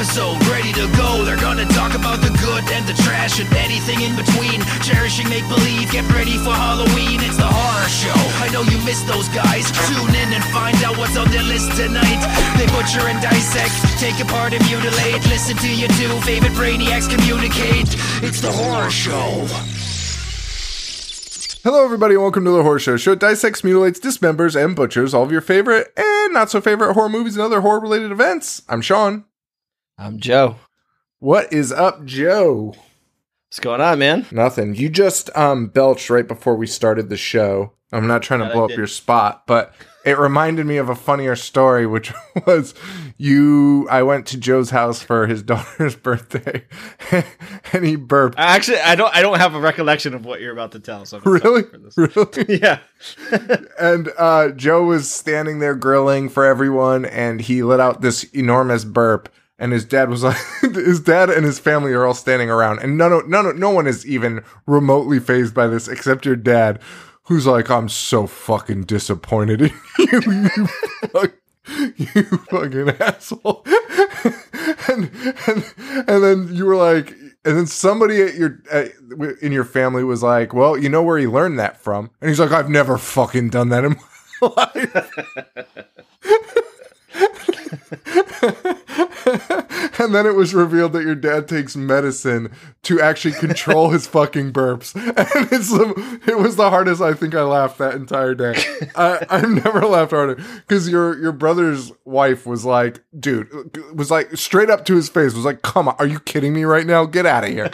episode ready to go. They're gonna talk about the good and the trash and anything in between. Cherishing make believe, get ready for Halloween. It's the horror show. I know you miss those guys. Tune in and find out what's on their list tonight. They butcher and dissect, take apart and mutilate. Listen to your two favorite brainiacs communicate. It's the horror show. Hello, everybody, and welcome to the Horror Show. Show dissects, mutilates, dismembers, and butchers all of your favorite and not so favorite horror movies and other horror related events. I'm Sean. I'm Joe. What is up, Joe? What's going on, man? Nothing. You just um belched right before we started the show. I'm not trying to blow up your spot, but it reminded me of a funnier story, which was you. I went to Joe's house for his daughter's birthday, and he burped. Actually, I don't. I don't have a recollection of what you're about to tell. So I'm Really, excited for this. really. yeah. and uh, Joe was standing there grilling for everyone, and he let out this enormous burp. And his dad was like, his dad and his family are all standing around, and none, of, none, of, no one is even remotely phased by this except your dad, who's like, "I'm so fucking disappointed in you, you, fuck, you fucking asshole." and and and then you were like, and then somebody at your at, in your family was like, "Well, you know where he learned that from?" And he's like, "I've never fucking done that in my life." and then it was revealed that your dad takes medicine to actually control his fucking burps, and it's the, it was the hardest I think I laughed that entire day. I, I've never laughed harder because your your brother's wife was like, dude, was like straight up to his face, was like, "Come on, are you kidding me right now? Get out of here!"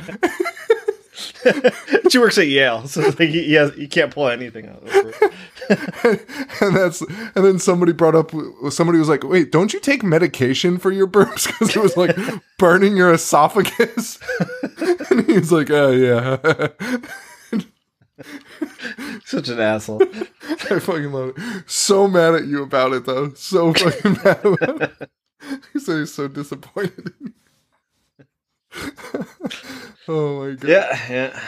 She works at Yale, so like has, he can't pull anything out. Of her. and that's and then somebody brought up somebody was like wait don't you take medication for your burps because it was like burning your esophagus and he's like oh yeah Such an asshole. i fucking love it so mad at you about it though so fucking mad about it he said he's so disappointed in you. oh my god Yeah, yeah,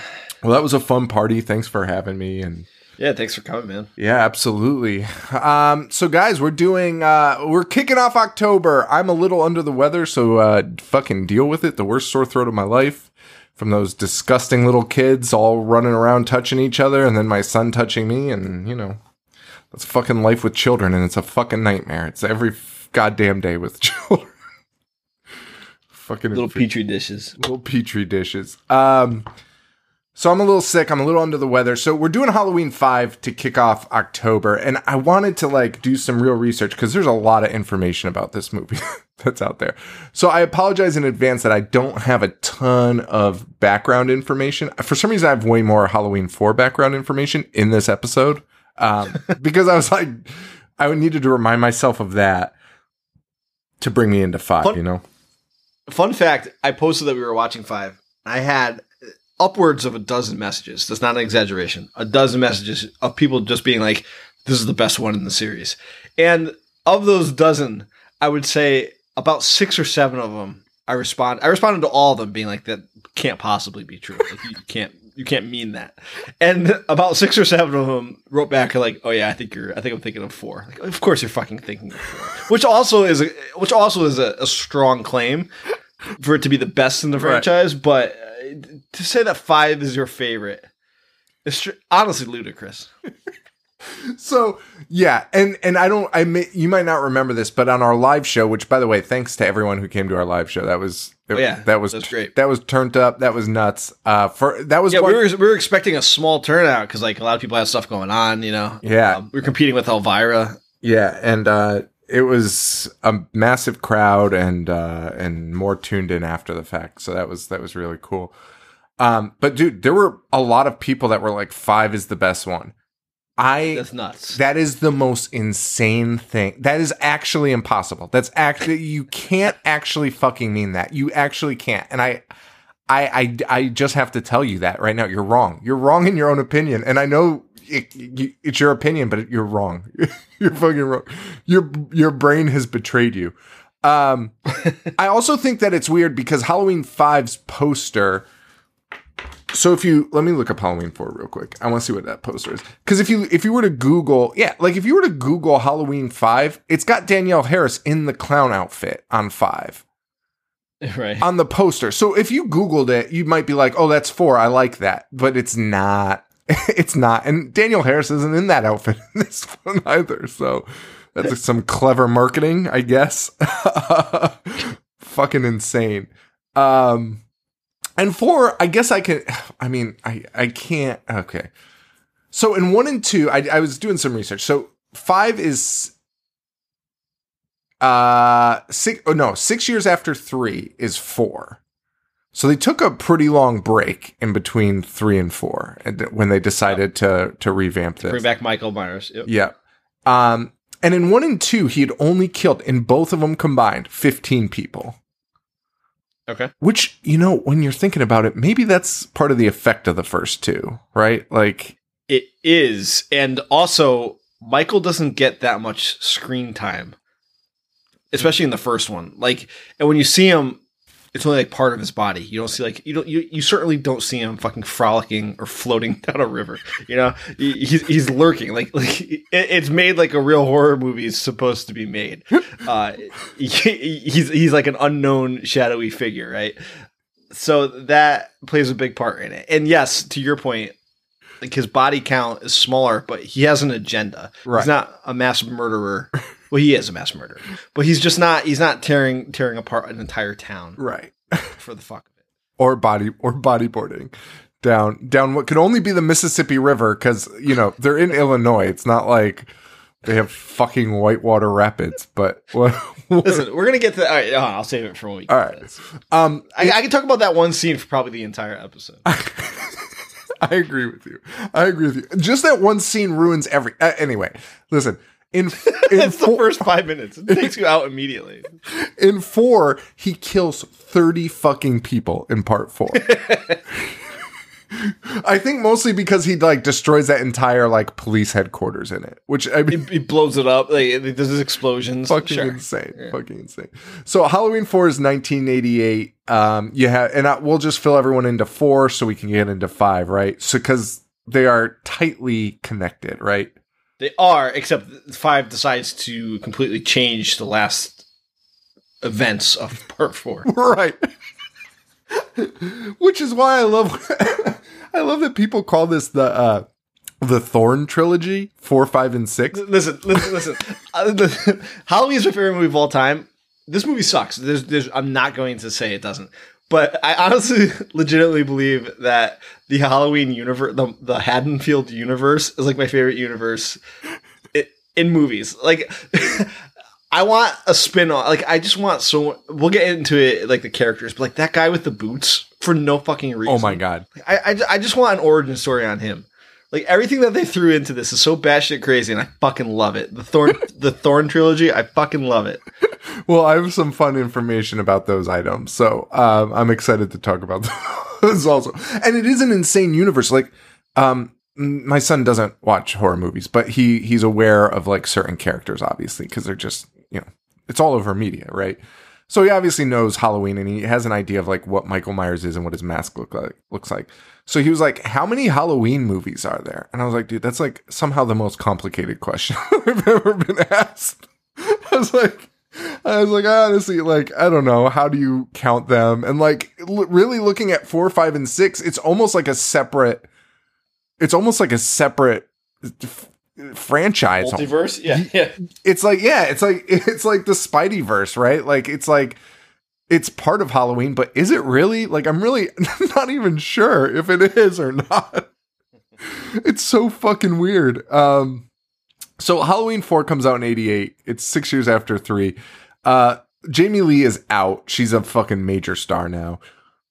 well that was a fun party thanks for having me and yeah. Thanks for coming, man. Yeah, absolutely. Um, so guys, we're doing uh we're kicking off October. I'm a little under the weather, so uh fucking deal with it. The worst sore throat of my life. From those disgusting little kids all running around touching each other and then my son touching me and you know that's fucking life with children and it's a fucking nightmare. It's every goddamn day with children. Fucking Little petri dishes. little petri dishes. Um, so I'm a little sick. I'm a little under the weather. So we're doing Halloween five to kick off October, and I wanted to like do some real research because there's a lot of information about this movie that's out there. So I apologize in advance that I don't have a ton of background information. For some reason, I have way more Halloween four background information in this episode um, because I was like, I needed to remind myself of that to bring me into five. Fun- You know. Fun fact: I posted that we were watching Five. I had upwards of a dozen messages. That's not an exaggeration. A dozen messages of people just being like, "This is the best one in the series." And of those dozen, I would say about six or seven of them. I respond. I responded to all of them, being like, "That can't possibly be true. Like, you can't. You can't mean that." And about six or seven of them wrote back like, "Oh yeah, I think you're. I think I'm thinking of four. Like, of course you're fucking thinking of four. Which also is a, which also is a, a strong claim for it to be the best in the Right. franchise, but uh, to say that five is your favorite is honestly ludicrous. So yeah, and and I don't I may you might not remember this, but on our live show, which by the way, thanks to everyone who came to our live show, that was Oh, yeah, that was that's great. That was turned up. That was nuts. Uh, for that was Yeah, we were we were expecting a small turnout because like a lot of people had stuff going on. You know, Yeah. Um, we were competing with Elvira. yeah, and uh, it was a massive crowd and uh, and more tuned in after the fact. So that was that was really cool. Um, but dude, there were a lot of people that were like five is the best one. I That's nuts. That is the most insane thing. That is actually impossible. That's actually you can't actually fucking mean that. You actually can't. And I I I I just have to tell you that right now. You're wrong. You're wrong in your own opinion. And I know it, you, it's your opinion, but you're wrong. you're fucking wrong. Your your brain has betrayed you. Um I also think that it's weird because Halloween 5's poster so if you let me look up Halloween 4 real quick. I want to see what that poster is. Cuz if you if you were to Google, yeah, like if you were to Google Halloween 5, it's got Danielle Harris in the clown outfit on 5. right. on the poster. So if you Googled it, you might be like, oh, that's four. I like that. But it's not. it's not. And Daniel Harris isn't in that outfit in this one either. So that's some clever marketing, I guess. Fucking insane. Um, and four, I guess I can, I mean, I, I can't, okay. So in one and two, I, I was doing some research. So five is uh six oh no six years after three is four so they took a pretty long break in between three and four and when they decided to to revamp this Bring back Michael Myers. Yep. yeah um and in one and two he had only killed in both of them combined 15 people Okay. which you know when you're thinking about it maybe that's part of the effect of the first two right like It is, and also Michael doesn't get that much screen time, especially in the first one. Like, and when you see him, it's only like part of his body. You don't see like you don't you, you certainly don't see him fucking frolicking or floating down a river. You know, He- he's he's lurking. Like like it, it's made like a real horror movie is supposed to be made. Uh, he, he's he's like an unknown shadowy figure, right? So that plays a big part in it. And yes, to your point, like his body count is smaller, but he has an agenda. Right. He's not a mass murderer. well, he is a mass murderer, but he's just not. He's not tearing tearing apart an entire town right for the fuck of it. or body or bodyboarding down down what could only be the Mississippi River because you know they're in Illinois. It's not like they have fucking whitewater rapids. But what? Listen, we're gonna get to. All right, on, I'll save it for when we. All this. um, I, I can talk about that one scene for probably the entire episode. I agree with you. I agree with you. Just that one scene ruins every. Uh, anyway, listen. In in it's the first five minutes. It takes you out immediately. in four, he kills thirty fucking people in part four. I think mostly because he like destroys that entire like police headquarters in it, which I mean, He, blows it up. Like there's explosions. fucking Sure. insane, fucking insane. So Halloween four is 1988. Um, you have, and I, we'll just fill everyone into four so we can get into five, right? So because they are tightly connected, right? They are, except five decides to completely change the last events of part four. right. Which is why I love, I love that people call this the uh, the Thorn trilogy, four, five, and six. listen, listen, listen. Uh, the, Halloween is my favorite movie of all time. This movie sucks. There's, there's, I'm not going to say it doesn't, but I honestly, legitimately believe that the Halloween universe, the, the Haddonfield universe, is like my favorite universe in movies. Like, I want a spin off. Like, I just want so. We'll get into it, like the characters, but like that guy with the boots for no fucking reason. Oh my god! I, I, I just want an origin story on him. Like everything that they threw into this is so batshit crazy, and I fucking love it. The Thorn, the Thorn trilogy, I fucking love it. Well, I have some fun information about those items, so um, I'm excited to talk about those also. And it is an insane universe. Like, um, my son doesn't watch horror movies, but he he's aware of like certain characters, obviously, because they're just you know it's all over media, right? So he obviously knows Halloween, and he has an idea of like what Michael Myers is and what his mask look like looks like. So he was like, "How many Halloween movies are there?" And I was like, "Dude, that's like somehow the most complicated question I've ever been asked." I was like, I was like, honestly, like, I don't know. How do you count them? And like, l- really looking at four, five, and six, it's almost like a separate, it's almost like a separate f- franchise. Multiverse, yeah, yeah. It's like, yeah, it's like, it's like the Spidey verse, right? Like, it's like, it's part of Halloween, but is it really? Like, I'm really not even sure if it is or not. it's so fucking weird. Um, so Halloween 4 comes out in 88. It's six years after 3. Uh, Jamie Lee is out. She's a fucking major star now.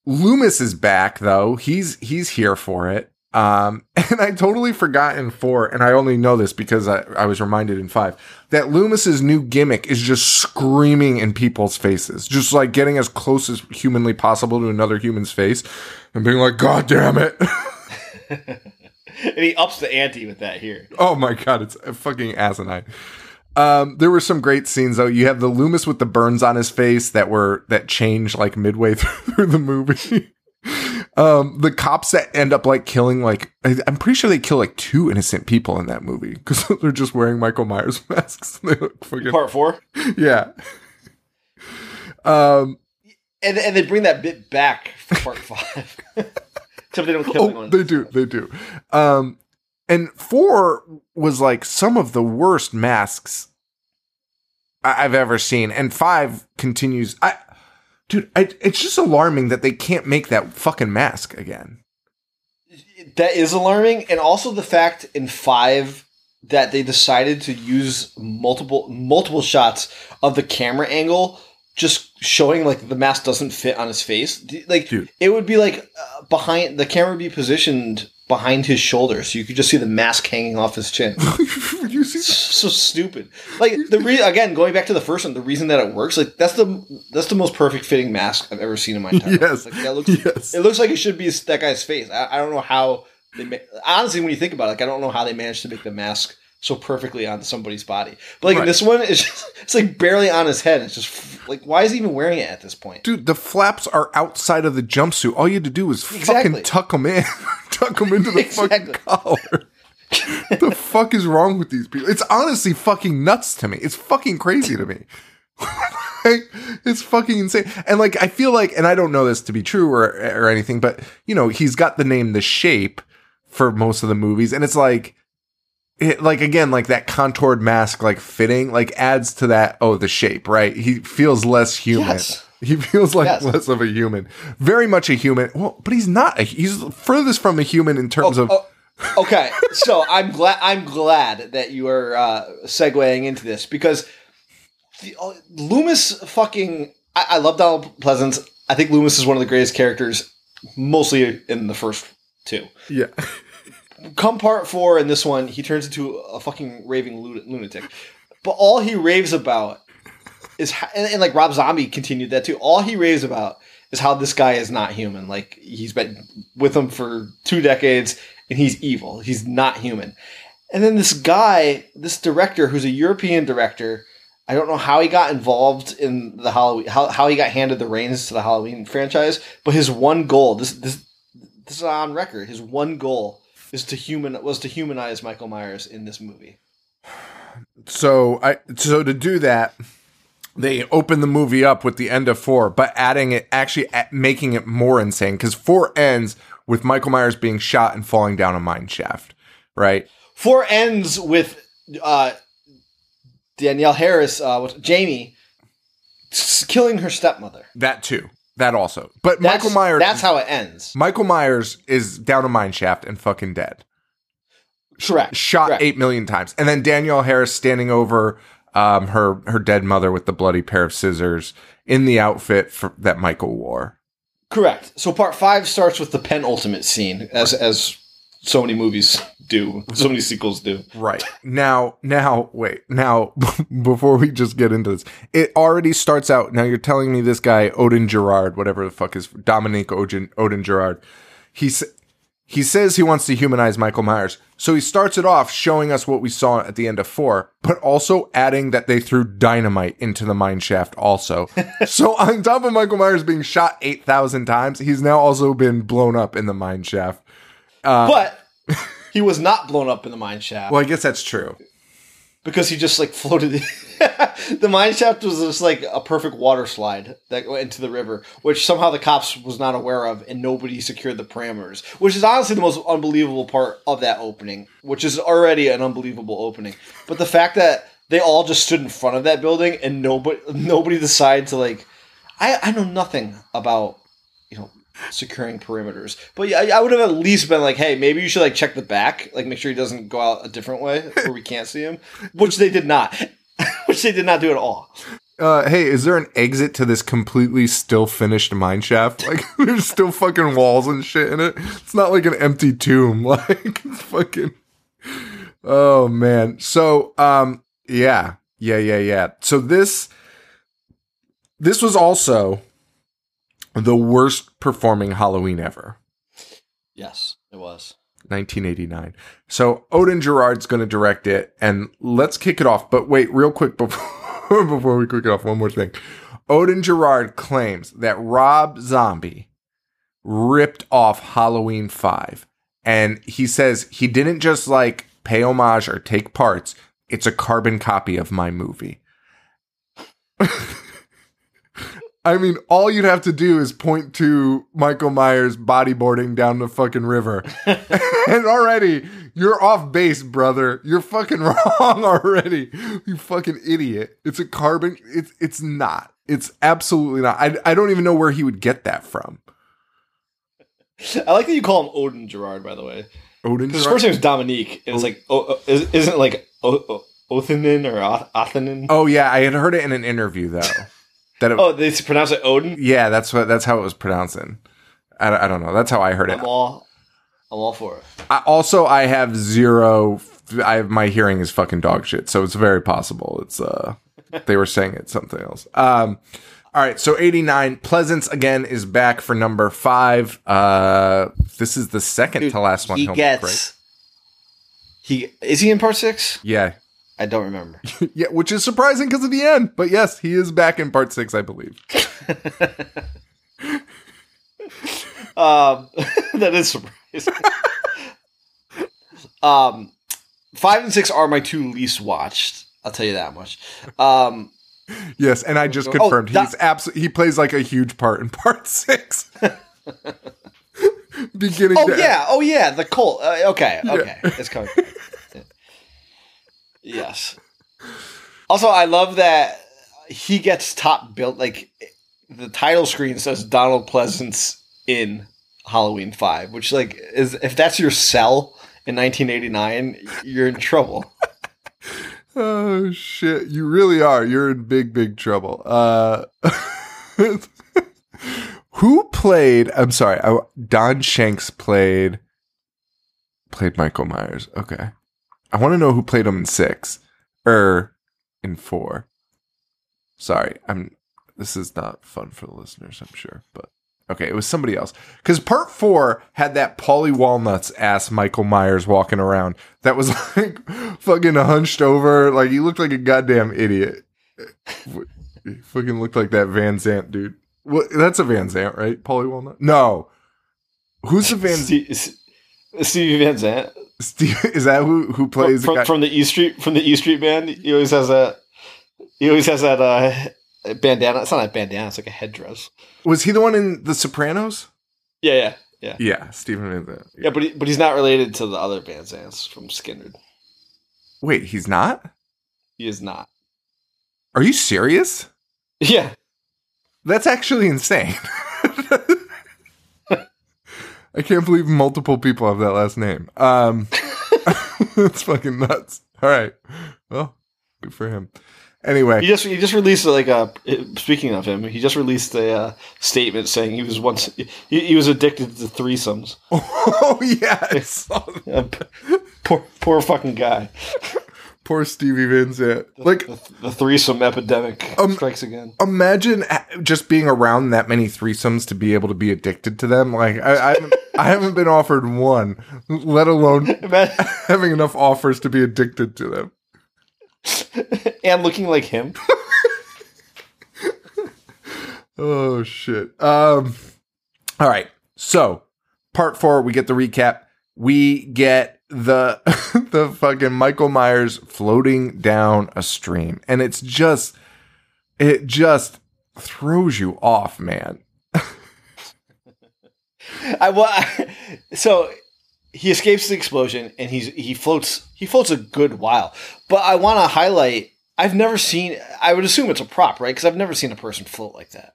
Loomis is back though. He's he's here for it. Um, and I totally forgot in four, and I only know this because I, I was reminded in five that Loomis's new gimmick is just screaming in people's faces, just like getting as close as humanly possible to another human's face and being like, God damn it. And he ups the ante with that here. Oh my god, it's fucking asinine. Um, there were some great scenes though. You have the Loomis with the burns on his face that were that changed like midway through the movie. um, the cops that end up like killing like I'm pretty sure they kill like two innocent people in that movie because they're just wearing Michael Myers masks. they look fucking Part four. yeah. Um, and and they bring that bit back for part five. Except they don't kill Oh, anyone. they do, they do. Um, and four was like some of the worst masks I- I've ever seen, and five continues. I, dude, I, it's just alarming that they can't make that fucking mask again. that is alarming, and also the fact in five that they decided to use multiple multiple shots of the camera angle, just showing like the mask doesn't fit on his face. Like Dude. it would be like uh, behind the camera would be positioned behind his shoulder, so you could just see the mask hanging off his chin. you see, so stupid. Like the re- again, going back to the first one, the reason that it works, like that's the that's the most perfect fitting mask I've ever seen in my entire Yes. life. Like that looks Yes. it looks like it should be that guy's face. I, I don't know how they ma- honestly when you think about it, like I don't know how they managed to make the mask so perfectly on somebody's body. But like Right. this one, it's just it's like barely on his head. It's just like why is he even wearing it at this point? dude, the flaps are outside of the jumpsuit. All you had to do was Exactly. fucking tuck them in, tuck them into the fucking Exactly. collar. the fuck is wrong with these people? It's honestly fucking nuts to me. It's fucking crazy to me. Like, it's fucking insane. And like, I feel like, and I don't know this to be true or or anything, but you know, he's got the name The Shape for most of the movies, and it's like, it, like again, like that contoured mask, like fitting, like adds to that. Oh, the shape, right? He feels less human. Yes. He feels like Yes. less of a human. Very much a human. Well, but he's not. A, he's furthest from a human in terms of. Oh, okay, so I'm glad I'm glad that you are uh, segueing into this because the, uh, Loomis fucking I, I love Donald Pleasence. I think Loomis is one of the greatest characters, mostly in the first two. Yeah. Come part four in this one, he turns into a fucking raving lunatic. But all he raves about is, and, and like Rob Zombie continued that too. All he raves about is how this guy is not human. Like he's been with him for two decades, and he's evil. He's not human. And then this guy, this director, who's a European director, I don't know how he got involved in the Halloween, how, how he got handed the reins to the Halloween franchise, but his one goal, this this this is on record, his one goal is to human was to humanize Michael Myers in this movie. So I so to do that, they open the movie up with the end of four, but adding it actually making it more insane because four ends with Michael Myers being shot and falling down a mine shaft. Right. Four ends with uh, Danielle Harris, uh, with Jamie, killing her stepmother. That too. That also. But That's, Michael Myers. That's how it ends. Michael Myers is down a mine shaft and fucking dead. Correct. Shot Correct. eight million times, and then Danielle Harris standing over um, her her dead mother with the bloody pair of scissors in the outfit for, that Michael wore. Correct. So part five starts with the penultimate scene, as as so many movies do, so many sequels do. Right. Now, now, wait. Now, before we just get into this, it already starts out. Now, you're telling me this guy, Odin Girard, whatever the fuck is Dominique Odin, Odin Girard, he's, he says he wants to humanize Michael Myers. So he starts it off showing us what we saw at the end of four, but also adding that they threw dynamite into the mine shaft also. so on top of Michael Myers being shot 8,000 times, he's now also been blown up in the mine shaft. Uh, but he was not blown up in the mine shaft Well, I guess that's true. because he just like floated. the mine shaft was just like a perfect water slide that went into the river, which somehow the cops was not aware of, and nobody secured the parameters. Which is honestly the most unbelievable part of that opening, which is already an unbelievable opening. But the fact that they all just stood in front of that building and nobody nobody decided to like, I I know nothing about securing perimeters. But yeah, I, would have at least been like, hey, maybe you should like check the back, like make sure he doesn't go out a different way where we can't see him, which they did not, which they did not do at all. uh, hey, is there an exit to this completely still finished mine shaft? Like, there's still fucking walls and shit in it. It's not like an empty tomb. Like, it's fucking. Oh man. So, um, yeah, yeah, yeah, yeah. So this, this was also the worst performing Halloween ever. Yes, it was. 1989. So Odin Girard's going to direct it, and let's kick it off. But wait, real quick before before we kick it off, one more thing. Odin Girard claims that Rob Zombie ripped off Halloween Five, and he says he didn't just like pay homage or take parts. It's a carbon copy of my movie. I mean, all you'd have to do is point to Michael Myers bodyboarding down the fucking river. and already you're off base, brother. You're fucking wrong already. You fucking idiot. It's a carbon it's it's not. It's absolutely not. I, I don't even know where he would get that from. I like that you call him Odin Girard, by the way. Odin His first name is Dominique, it's like, oh, oh, is- isn't it like Othenin or Oth- Othenin? Oh yeah, I had heard it in an interview though. That it, Oh, they pronounce it Odin. yeah, that's what that's how it was pronouncing. I, I don't know. That's how I heard it. I'm all, I'm all for it. I, also, I have zero. I have my hearing is fucking dog shit, so it's very possible. It's uh, they were saying it's something else. Um, all right, so eighty nine. Pleasence again is back for number five. Uh, this is the second to last one. He gets. He is he in part six? yeah, I don't remember. yeah, which is surprising because of the end. But yes, he is back in part six, I believe. Um, that is surprising. um, five and six are my two least watched. I'll tell you that much. Um, Yes, and I just Oh, confirmed that- he's absolutely he plays like a huge part in part six. Beginning. oh yeah, oh yeah, the Cult. Uh, okay, okay, it's coming. Yes. Also, I love that he gets top built. Like the title screen says Donald Pleasence in Halloween Five, which like is if that's your cell in 1989, you're in trouble. Oh shit, you really are. You're in big, big trouble. Uh Who played I'm sorry, Don Shanks played played Michael Myers. Okay. I want to know who played him in 6 or in 4. Sorry, I'm this is not fun for the listeners, I'm sure, but Okay, it was somebody else. Because part four had that Paulie Walnuts ass Michael Myers walking around that was like fucking hunched over. Like he looked like a goddamn idiot. He fucking looked like that Van Zandt dude. What? That's a Van Zandt, right? Paulie Walnut? No. Who's the Van Zant? Steve, Van Zandt Steve, is that who who plays from, the guy? from the E Street from the E Street band. He always has that. He always has that uh, bandana. It's not a bandana. It's like a headdress. was he the one in The Sopranos? Yeah, yeah, yeah. Yeah, Stephen Zandt. Yeah, but he, but he's not related to the other Van Zants from Skynyrd. Wait, he's not? He is not. Are you serious? Yeah, That's actually insane. I can't believe multiple people have that last name. Um, it's fucking nuts. All right. Well, good for him. Anyway, he just he just released like a. Speaking of him, he just released a uh, statement saying he was once he, he was addicted to threesomes. oh yeah, I saw that. Yeah, poor poor fucking guy. Poor Stevie Van Zandt. Like, The, the threesome epidemic Um, strikes again. imagine just being around that many threesomes to be able to be addicted to them. Like, I, I, haven't, I haven't been offered one, let alone having enough offers to be addicted to them. and looking like him. Oh shit. Um all right. So, part 4 we get the recap. We get the the fucking Michael Myers floating down a stream and it's just it just throws you off, man. I well, so he escapes the explosion and he's he floats he floats a good while. But I want to highlight I've never seen I would assume it's a prop, right? Cuz I've never seen a person float like that.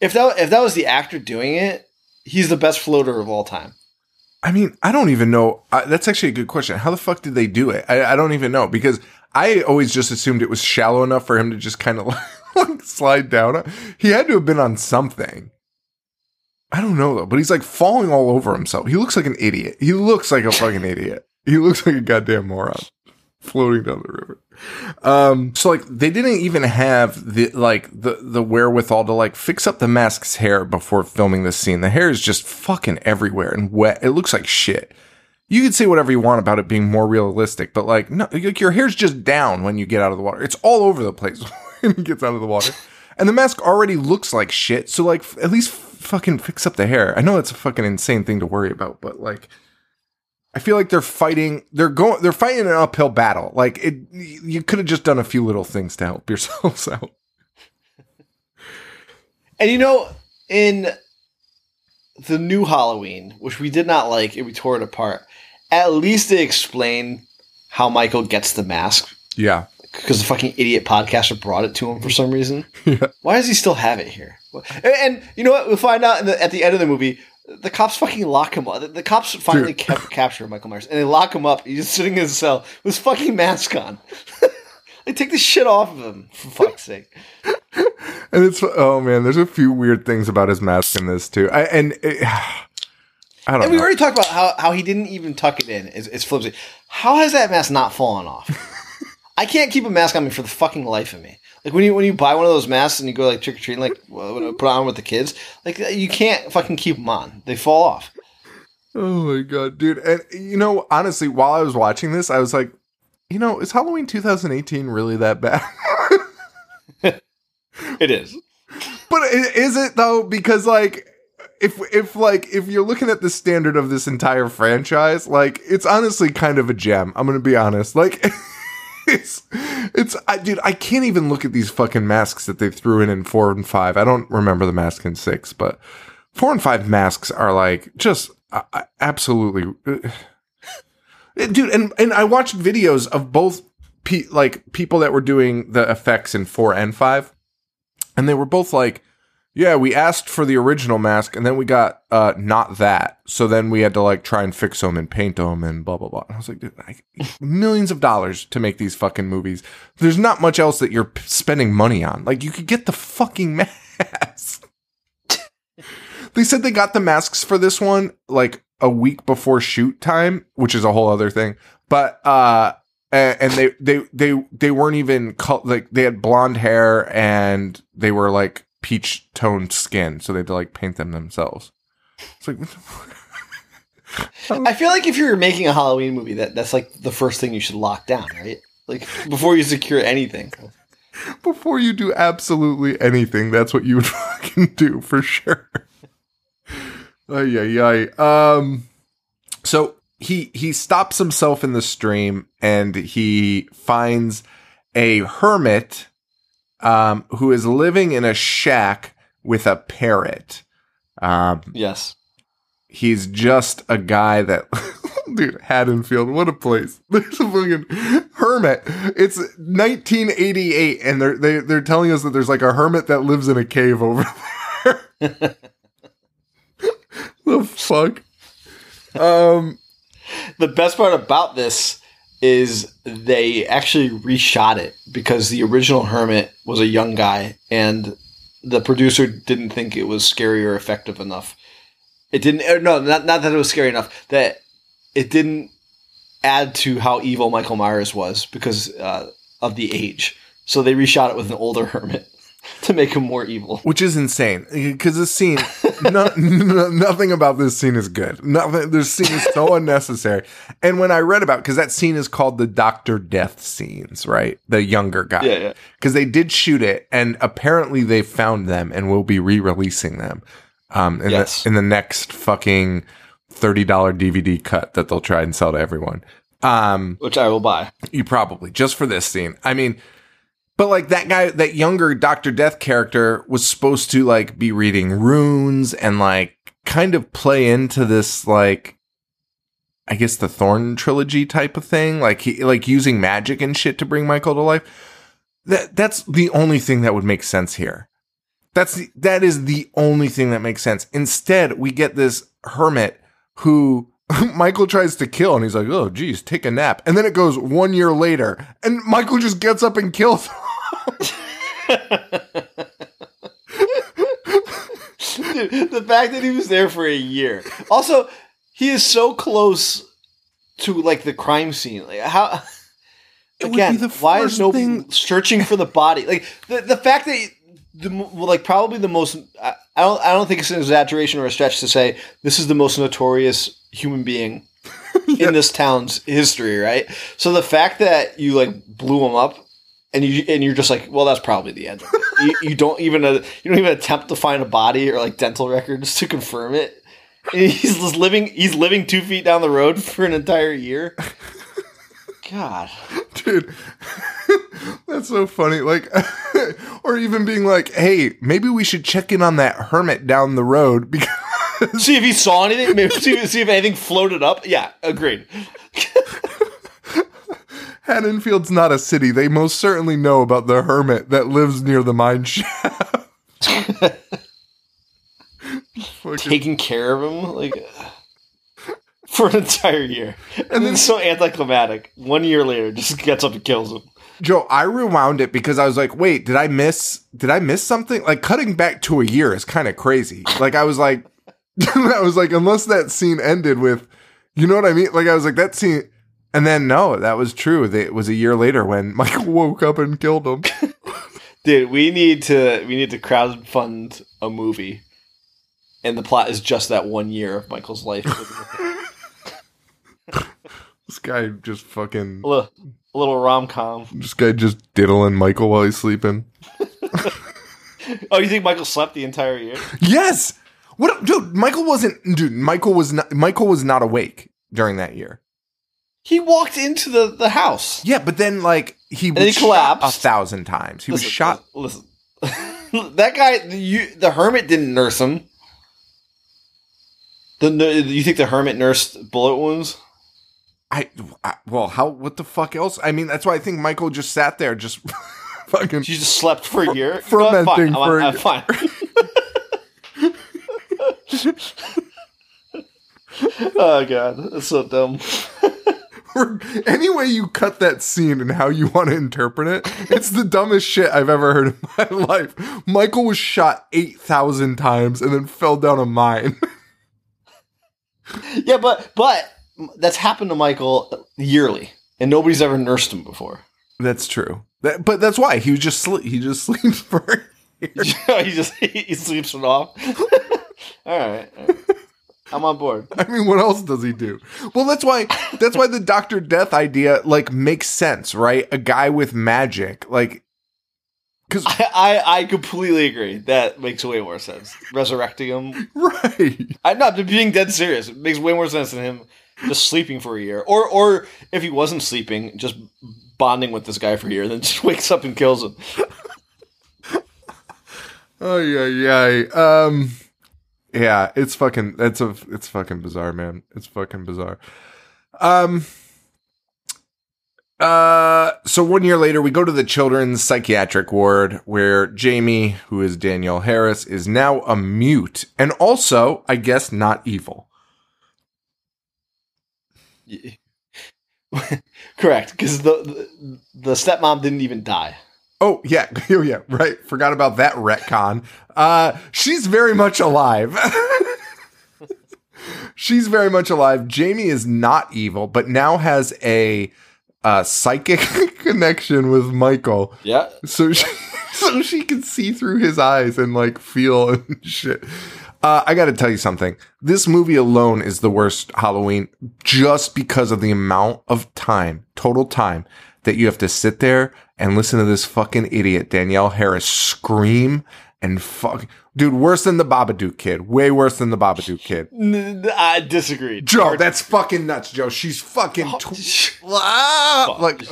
If that if that was the actor doing it, he's the best floater of all time. I mean, I don't even know. Uh, that's actually a good question. How the fuck did they do it? I, I don't even know because I always just assumed it was shallow enough for him to just kind of like slide down. He had to have been on something. I don't know though, but he's like falling all over himself. He looks like an idiot. He looks like a fucking idiot. He looks like a goddamn moron floating down the river. Um, so like they didn't even have the like the the wherewithal to like fix up the mask's hair before filming this scene. The hair is just fucking everywhere and wet. It looks like shit. You could say whatever you want about it being more realistic, but like no, like your hair's just down when you get out of the water. It's all over the place when he gets out of the water. And the mask already looks like shit. So like at least fucking fix up the hair. I know that's a fucking insane thing to worry about, but like I feel like they're fighting. They're going. They're fighting an uphill battle. Like it, you could have just done a few little things to help yourselves out. And you know, in the new Halloween, which we did not like, and we tore it apart. At least they explain how Michael gets the mask Yeah. because the fucking idiot podcaster brought it to him for some reason. Yeah. Why does he still have it here? And, and you know what? We'll find out in the, at the end of the movie. The cops fucking lock him up. The, the cops finally kept capture Michael Myers, and they lock him up. He's just sitting in his cell with his fucking mask on. they take the shit off of him, for fuck's sake. And it's oh man, there's a few weird things about his mask in this too. I, and it, I don't And we know. already talked about how, how he didn't even tuck it in. It's, it's flimsy. How has that mask not fallen off? I can't keep a mask on me for the fucking life of me. Like when you when you buy one of those masks and you go like trick or treating, like well, when I put on with the kids, like you can't fucking keep them on. They fall off. Oh my god, dude! And you know, honestly, while I was watching this, I was like, you know, is Halloween 2018 really that bad? It is. but is it though? Because like, if if like if you're looking at the standard of this entire franchise, like it's honestly kind of a gem. I'm gonna be honest. Like, it's it's I, dude, I can't even look at these fucking masks that they threw in in four and five. I don't remember the mask in six, but four and five masks are like just uh, uh, absolutely, dude. And and I watched videos of both. Pe- like people that were doing the effects in four and five, and they were both like, "Yeah, we asked for the original mask, and then we got uh not that. So then we had to like try and fix them and paint them and blah blah blah." And I was like, Dude, I, millions of dollars to make these fucking movies. There's not much else that you're spending money on. Like you could get the fucking mask. they said they got the masks for this one like a week before shoot time, which is a whole other thing. But uh and, they they they they weren't even like they had blonde hair and they were like peach toned skin, so they had to like paint them themselves. It's like? I feel like if you're making a Halloween movie, that that's like the first thing you should lock down, right? Like before you secure anything. before you do absolutely anything, that's what you would fucking do for sure. Ay, ay, ay. Um, so he he stops himself in the stream and he finds a hermit um, who is living in a shack with a parrot. Um, Yes. he's just a guy that dude haddonfield what a place there's a fucking hermit it's 1988 and they're they, they're telling us that there's like a hermit that lives in a cave over there the fuck um The best part about this is they actually reshot it because the original Hermit was a young guy and the producer didn't think it was scary or effective enough. It didn't, er, no, not, not that it was scary enough, that it didn't add to how evil Michael Myers was because uh, of the age. So they reshot it with an older Hermit to make him more evil. which is insane because this scene no, no- nothing about this scene is good nothing this scene is so unnecessary and when i read about because that scene is called the doctor death scenes right the younger guy Yeah, yeah. because they did shoot it and apparently they found them and will be re-releasing them um in, Yes. the, in the next fucking $30 dvd cut that they'll try and sell to everyone um Which I will buy. you probably just for this scene. I mean, but like that guy, that younger Doctor Death character was supposed to like be reading runes and like kind of play into this like, I guess the Thorn trilogy type of thing, like he like using magic and shit to bring Michael to life. That that's the only thing that would make sense here. That's the, that is the only thing that makes sense. Instead, we get this hermit who Michael tries to kill, and he's like, "Oh, geez, take a nap." And then it goes one year later, and Michael just gets up and kills. Dude, the fact that he was there for a year. Also, he is so close to like the crime scene. Like how It would again, be the why is no thing- searching for the body? Like the the fact that the like probably the most I, I don't I don't think it's an exaggeration or a stretch to say this is the most notorious human being in this town's history, right? So the fact that you like blew him up and you and you're just like, well, that's probably the end. Of it. you, you don't even uh, you don't even attempt to find a body or like dental records to confirm it. And he's just living he's living two feet down the road for an entire year. God, Dude, that's so funny. Like, or even being like, hey, maybe we should check in on that hermit down the road because see if he saw anything. Maybe see, see if anything floated up. Yeah, agreed. Haddonfield's not a city. They most certainly know about the hermit that lives near the mine shaft. Taking care of him like for an entire year, and then so anticlimactic. One year later, just gets up and kills him. Joe, I rewound it because I was like, wait, did I miss did I miss something? Like cutting back to a year is kind of crazy. Like I was like I was like, unless that scene ended with you know what I mean? Like I was like, that scene and then no, that was true. It was a year later when Michael woke up and killed him. Dude, we need to we need to crowdfund a movie, and the plot is just that one year of Michael's life. this guy just fucking a little, little rom com. this guy just diddling Michael while he's sleeping. Oh, you think Michael slept the entire year? Yes. What dude, Michael wasn't dude, Michael was not Michael was not awake during that year. He walked into the, the house. Yeah, but then like he was he shot collapsed. a thousand times. He was shot. Listen, that guy, the, you, the hermit didn't nurse him. The you think the hermit nursed bullet wounds? I, I well, how? What the fuck else? I mean, that's why I think Michael just sat there, just fucking. She just slept for a year. fermenting fine. for a I'm, I'm year. fine. oh god, that's so dumb. Any way you cut that scene and how you want to interpret it, it's the dumbest shit I've ever heard in my life. Michael was shot eight thousand times and then fell down a mine. Yeah, but but that's happened to Michael yearly, and nobody's ever nursed him before. that's true. That, but that's why he was just sleep. He just sleeps for. he just he sleeps it off. all right, all right. I'm on board. I mean, what else does he do? Well, that's why that's why the Doctor Death idea like makes sense, right? A guy with magic, like, because I, I I completely agree. That makes way more sense. Resurrecting him. right, I'm not being dead serious. It makes way more sense than him just sleeping for a year, or or if he wasn't sleeping, just bonding with this guy for a year, then just wakes up and kills him. oh yeah, yeah, um, yeah, it's fucking, it's a, it's fucking bizarre, man. It's fucking bizarre. Um. Uh, so one year later, we go to the children's psychiatric ward where Jamie, who is Danielle Harris, is now a mute and also, I guess, not evil. Correct, because the, the the stepmom didn't even die. Oh yeah, oh yeah, right. Forgot about that retcon. Uh, she's very much alive. she's very much alive. Jamie is not evil, but now has a uh, psychic connection with Michael, Yeah, so she, so she can see through his eyes and like feel and shit. Uh, I got to tell you something. This movie alone is the worst Halloween just because of the amount of time, total time, that you have to sit there and listen to this fucking idiot Danielle Harris scream and fuck, dude, worse than the Babadook kid, way worse than the Babadook kid. I disagree. Joe, that's fucking nuts, Joe. She's fucking tw- Ah, like.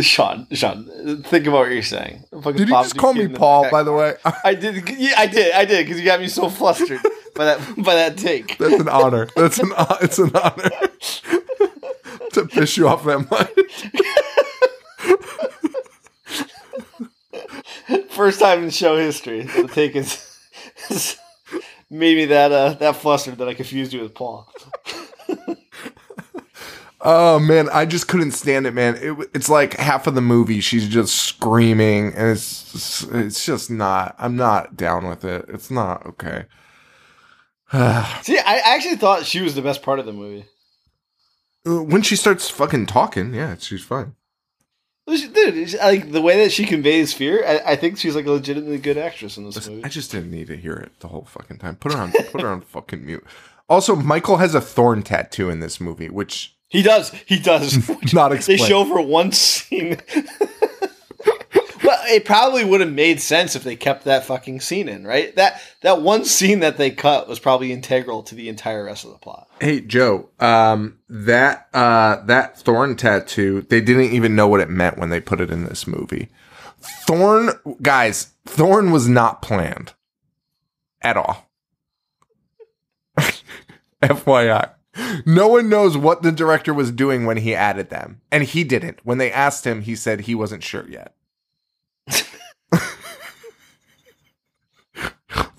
Sean, Sean, think about what you're saying. Fucking Did you Bob just call me Paul? By the way, I did. Yeah, I did. I did because you got me so flustered by that by that take. That's an honor. That's an it's an honor to piss you off that much. First time in show history the take is, is made me that uh, that flustered that I confused you with Paul. Oh man, I just couldn't stand it, man. It, it's like half of the movie she's just screaming, and it's it's just not. I'm not down with it. It's not okay. See, I actually thought she was the best part of the movie. When she starts fucking talking, yeah, she's fine. Dude, like the way that she conveys fear, I, I think she's like a legitimately good actress in this Listen, movie. I just didn't need to hear it the whole fucking time. Put her on, put her on fucking mute. Also, Michael has a thorn tattoo in this movie, which He does. He does. not they show for one scene But it probably would have made sense if they kept that fucking scene in, right? That that one scene that they cut was probably integral to the entire rest of the plot. Hey Joe, um, that uh, that thorn tattoo, they didn't even know what it meant when they put it in this movie. Thorn, guys, Thorn was not planned at all. FYI. No one knows what the director was doing when he added them. And he didn't. When they asked him, he said he wasn't sure yet.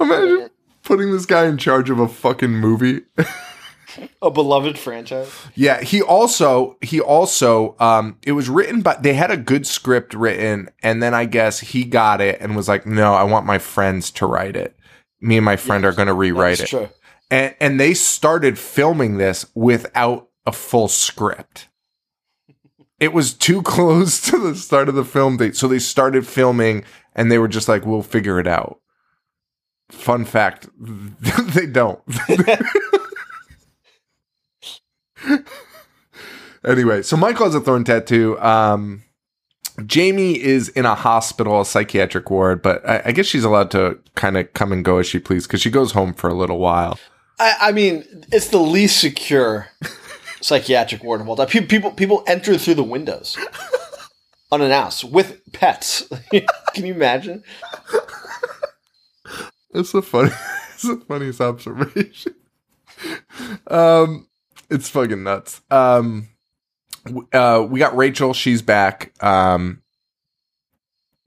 Imagine putting this guy in charge of a fucking movie. A beloved franchise. Yeah, he also he also um it was written but they had a good script written and then I guess he got it and was like, "No, I want my friends to write it. Me and my friend are going to rewrite it." true. And and they started filming this without a full script. It was too close to the start of the film date, so they started filming and they were just like, "We'll figure it out." Fun fact, they don't. anyway, so Michael has a thorn tattoo. Um, Jamie is in a hospital, a psychiatric ward, but I, I guess she's allowed to kind of come and go as she please because she goes home for a little while. I, I mean, it's the least secure psychiatric ward time. People, people, people enter through the windows unannounced with pets. Can you imagine? It's the funny, it's the funniest observation. um, it's fucking nuts. Um, uh, we got Rachel. She's back. Um,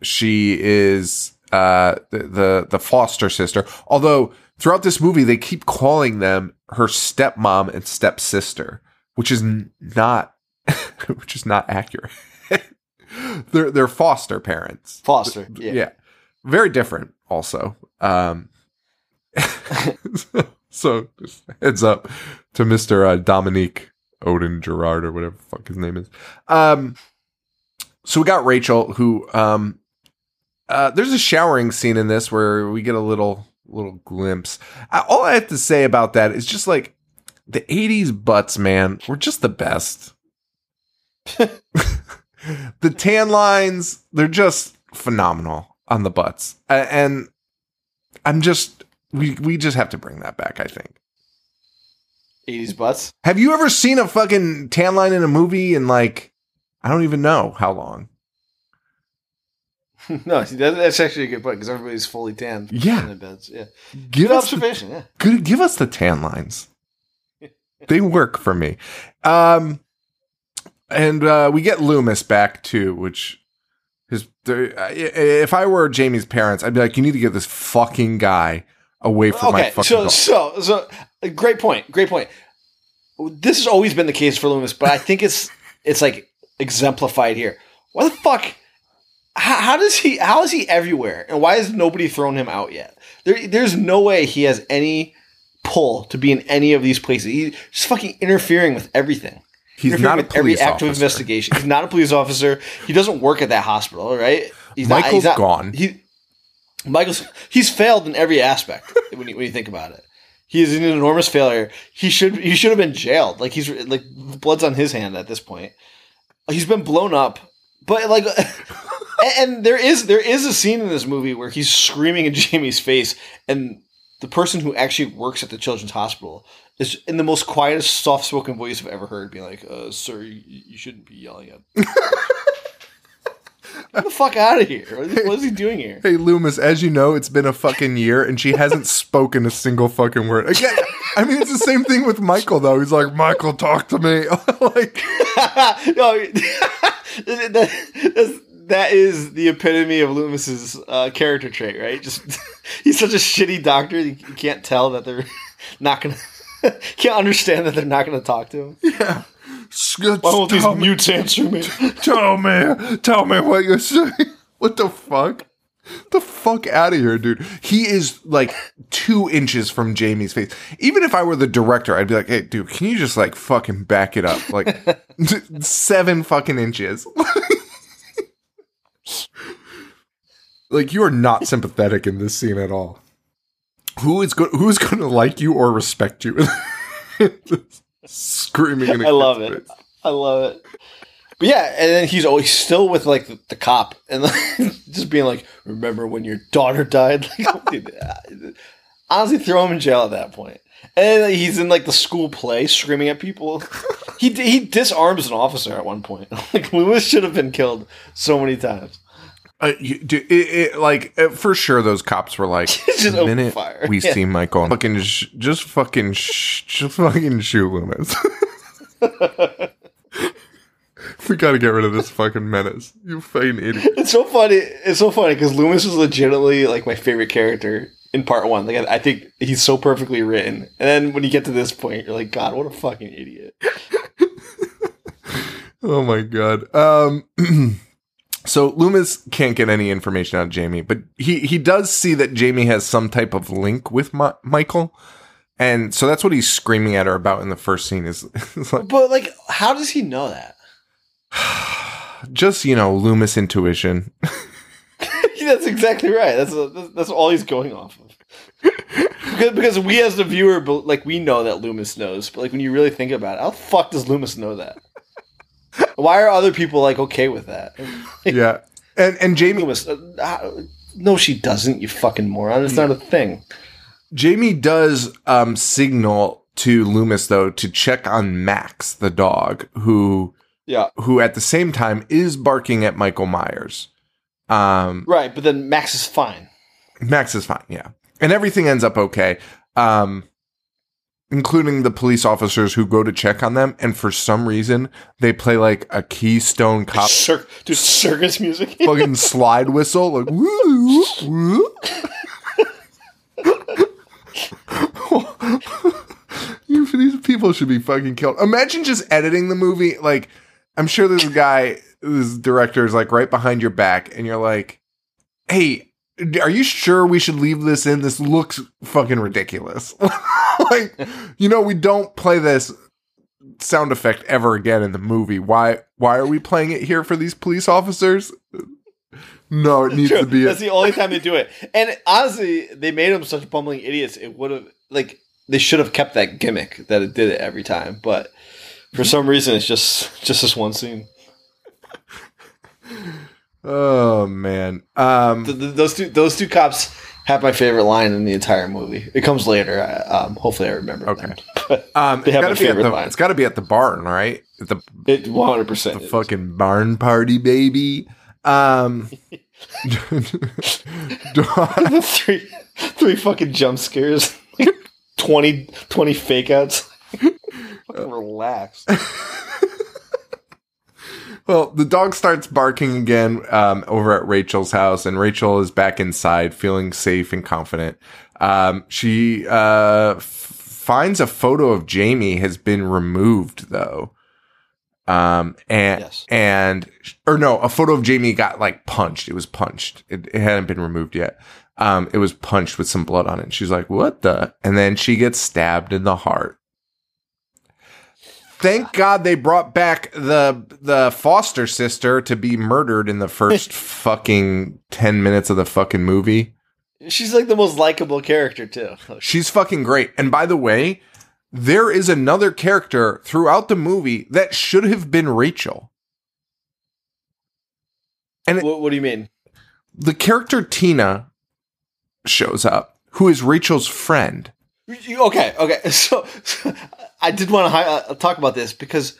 she is uh the, the the foster sister. Although throughout this movie they keep calling them her stepmom and stepsister, which is not which is not accurate. they're they're foster parents. Foster. Yeah. Yeah. Very different also. Um so just heads up to Mr. Uh, Dominique Othenin Girard or whatever the fuck his name is. Um so we got Rachel who um uh there's a showering scene in this where we get a little little glimpse. Uh, all I have to say about that is just like the 80s butts, man, were just the best. the tan lines, they're just phenomenal on the butts. And I'm just we we just have to bring that back, I think. 80s butts. Have you ever seen a fucking tan line in a movie in like I don't even know how long. no, that's actually a good point because everybody's fully tanned. Yeah. In their beds. Yeah. Give Good us the, observation. Yeah. good, give us the tan lines. they work for me. Um and uh we get Loomis back too, which his if I were Jamie's parents, I'd be like you need to get this fucking guy away from my Okay. fucking So, dog." so, so, great point. Great point. This has always been the case for Loomis, but I think it's it's like exemplified here. Why the fuck? How, how does he? How is he everywhere? And why has nobody thrown him out yet? There, there's no way he has any pull to be in any of these places. He's just fucking interfering with everything. He's not a every police act officer. investigation. He's not a police officer. He doesn't work at that hospital, right? He's not- he's not, gone. He Michael's he's failed in every aspect when you, when you think about it. He is an enormous failure. He should he should have been jailed. Like he's like the blood's on his hand at this point. He's been blown up, but like, and, and there is there is a scene in this movie where he's screaming in Jamie's face, and the person who actually works at the children's hospital is in the most quietest, soft spoken voice I've ever heard, being like, uh, "Sir, you, you shouldn't be yelling at." Get the fuck out of here! What is, what is he doing here? Hey Loomis, as you know, it's been a fucking year and she hasn't spoken a single fucking word. Again, I mean it's the same thing with Michael though. He's like, Michael, talk to me. like no, that, that's, the epitome of Loomis's uh, character trait, right? Just he's such a shitty doctor. You you can't tell that they're not gonna. can't understand that they're not gonna talk to him. yeah. Why won't these Tell me, mutes answer me? tell me, tell me what you're saying. What the fuck? The fuck out of here, dude. He is like two inches from Jamie's face. Even if I were the director, I'd be like, hey, dude, can you just like fucking back it up? Like seven fucking inches. like you are not sympathetic in this scene at all. Who is go- who is going to like you or respect you? Screaming in a I love it. face. I love it. But yeah, and then he's always still with like the, the cop and like, just being like, "Remember when your daughter died?" Like, dude, uh, honestly, throw him in jail at that point. And then he's in like the school play, screaming at people. he he disarms an officer at one point. like Loomis should have been killed so many times. Uh, you, dude, it, it, like uh, for sure, those cops were like, Just the minute fire. we Yeah. see Michael, fucking, sh- just fucking, sh- just fucking shoot Loomis. we got to get rid of this fucking menace. You fucking idiot. It's so funny. It's so funny because Loomis is legitimately like my favorite character in part one. Like I, I think he's so perfectly written, and then when you get to this point, you're like, God, what a fucking idiot. Oh my god. Um so Loomis can't get any information out of Jamie, but he he does see that Jamie has some type of link with Mi- Michael. And so that's what he's screaming at her about in the first scene is, is like But like, how does he know that? just, you know, Loomis intuition. that's exactly right. That's that's, that's all he's going off of. because, because we as the viewer, like we know that Loomis knows, but like when you really think about it, how the fuck does Loomis know that? Why are other people like okay with that? yeah. And and Jamie was uh, no, she doesn't. You fucking moron. It's not a thing. Jamie does um signal to Loomis though to check on Max the dog who Yeah, who at the same time is barking at Michael Myers. Um right. But then Max is fine. Max is fine, yeah. And everything ends up okay. Um including the police officers who go to check on them and for some reason they play like a Keystone Cop Cir- circus music. fucking slide whistle like woo woo. You- for These people should be fucking killed. Imagine just editing the movie. Like, I'm sure there's a guy, this director is like right behind your back, and you're like, "Hey, are you sure we should leave this in? This looks fucking ridiculous." like, you know, we don't play this sound effect ever again in the movie. Why? Why are we playing it here for these police officers? No, it needs True. to be. That's the only time they do it. And honestly, they made them such bumbling idiots. It would have like they should have kept that gimmick that it did it every time. But for some reason, it's just just this one scene. oh man. Um. Th- th- those two those two cops have my favorite line in the entire movie. It comes later. I- Um, hopefully, I remember. Okay. Um, They have gotta my favorite the, line. It's got to be at the barn, right? At the it one hundred percent. the fucking barn party, baby. Um, three three fucking jump scares. Like 20, 20 fake outs. fucking relax. Well, the dog starts barking again um, over at Rachel's house, and Rachel is back inside, feeling safe and confident. Um, she uh, f- finds a photo of Jamie has been removed, though. Um, and Yes. and or no, a photo of Jamie got like punched. It was punched. It, it hadn't been removed yet. Um, it was punched with some blood on it. She's like, "What the?" And then she gets stabbed in the heart. Thank God they brought back the the foster sister to be murdered in the first fucking ten minutes of the fucking movie. She's like the most likable character too. She's fucking great. And by the way, there is another character throughout the movie that should have been Rachel. And it- What, what do you mean? the character Tina shows up, who is Rachel's friend. Okay, okay. So, so I did want to hi- uh, talk about this because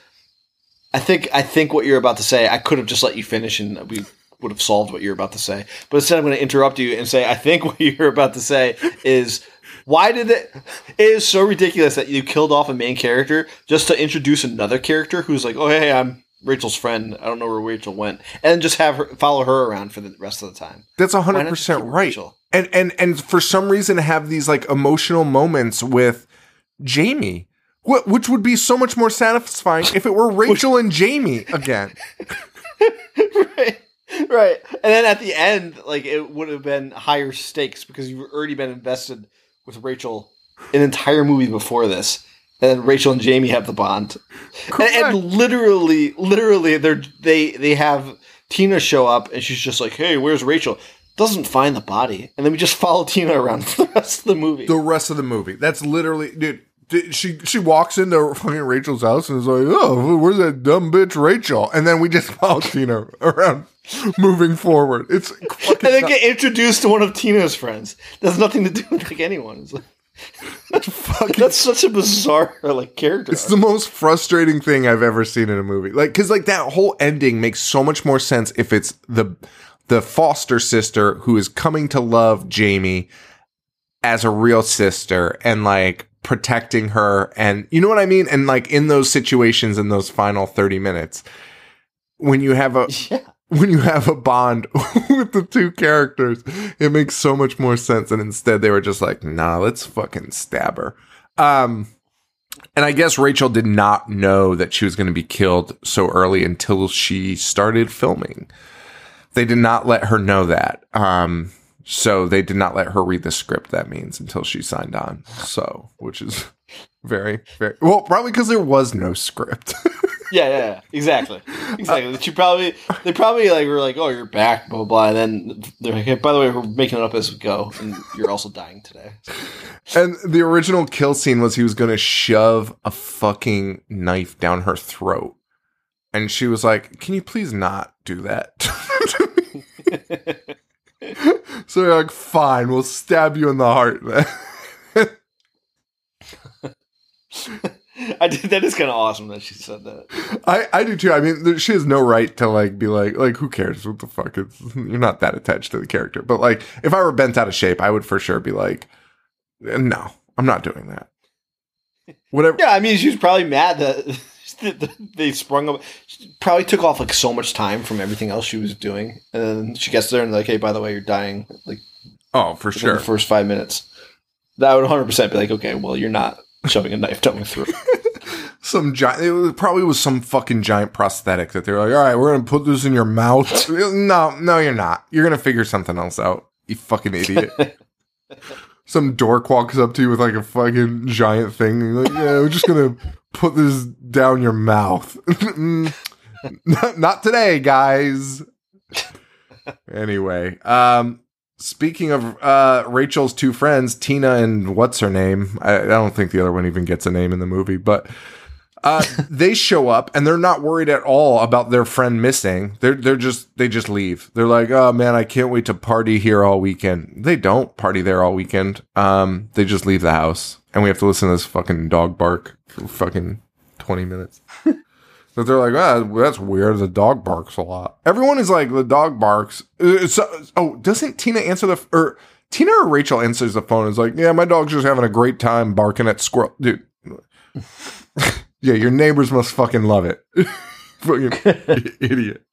I think I think what you're about to say, I could have just let you finish and we would have solved what you're about to say. But instead, I'm going to interrupt you and say, I think what you're about to say is. Why did it? It is so ridiculous that you killed off a main character just to introduce another character who's like, "Oh, hey, I'm Rachel's friend. I don't know where Rachel went," and just have her follow her around for the rest of the time. That's Why hundred not just percent keep right. Rachel? And and and for some reason have these like emotional moments with Jamie. Wh- Which would be so much more satisfying if it were Rachel and Jamie again. right right and then at the end like it would have been higher stakes because you've already been invested with rachel an entire movie before this and then rachel and jamie have the bond and, and literally literally they're they they have tina show up and she's just like hey where's rachel doesn't find the body and then we just follow tina around for the rest of the movie the rest of the movie. That's literally, dude. She she walks into fucking Rachel's house and is like, "Oh, where's that dumb bitch Rachel?" And then we just follow Tina around, moving forward. It's fucking And then get introduced to one of Tina's friends. That's nothing to do with like anyone. It's like, fucking that's such a bizarre like character. It's the most frustrating thing I've ever seen in a movie. Like, cause like that whole ending makes so much more sense if it's the, the foster sister who is coming to love Jamie as a real sister and like protecting her. And you know what I mean? And like in those situations, in those final 30 minutes, when you have a, yeah. when you have a bond with the two characters, it makes so much more sense. And instead, they were just like, "Nah, let's fucking stab her." Um, and I guess Rachel did not know that she was going to be killed so early until she started filming. They did not let her know that. Um, so they did not let her read the script. That means until she signed on. So, which is very, very well, probably because there was no script. Yeah, yeah, yeah, exactly, exactly. Uh, she probably, they probably like were like, "Oh, you're back," blah blah. blah. And then they're like, hey, "By the way, we're making it up as we go, and you're also dying today." And the original kill scene was he was going to shove a fucking knife down her throat. And she was like, Can you please not do that? so they're like, Fine, we'll stab you in the heart. I did. That is kind of awesome that she said that. I, I do too. I mean, she has no right to like be like, like, who cares? What the fuck? It's, you're not that attached to the character. But like, if I were bent out of shape, I would for sure be like, no, I'm not doing that. Whatever. Yeah, I mean, she was probably mad that they sprung up. She probably took off like so much time from everything else she was doing, and then she gets there and like, "Hey, by the way, you're dying." Like Oh, for sure. the first five minutes. That would 100 percent be like, "Okay, well, you're not shoving a knife down my throat." some giant it probably was some fucking giant prosthetic that they're like all right we're gonna put this in your mouth no no you're not you're gonna figure something else out you fucking idiot some dork walks up to you with like a fucking giant thing and you're like yeah we're just gonna put this down your mouth not, not today guys anyway um Speaking of uh, Rachel's two friends, Tina and what's her name? I, I don't think the other one even gets a name in the movie, but uh, they show up and they're not worried at all about their friend missing. They're they're just they just leave. They're like, oh man, I can't wait to party here all weekend. They don't party there all weekend. Um, they just leave the house, and we have to listen to this fucking dog bark fucking twenty minutes. But they're like, ah, that's weird. The dog barks a lot. Everyone is like, the dog barks. Uh, oh, doesn't Tina answer the or Tina or Rachel answers the phone? Is like, yeah, my dog's just having a great time barking at squirrel, dude. yeah, your neighbors must fucking love it. fucking idiot.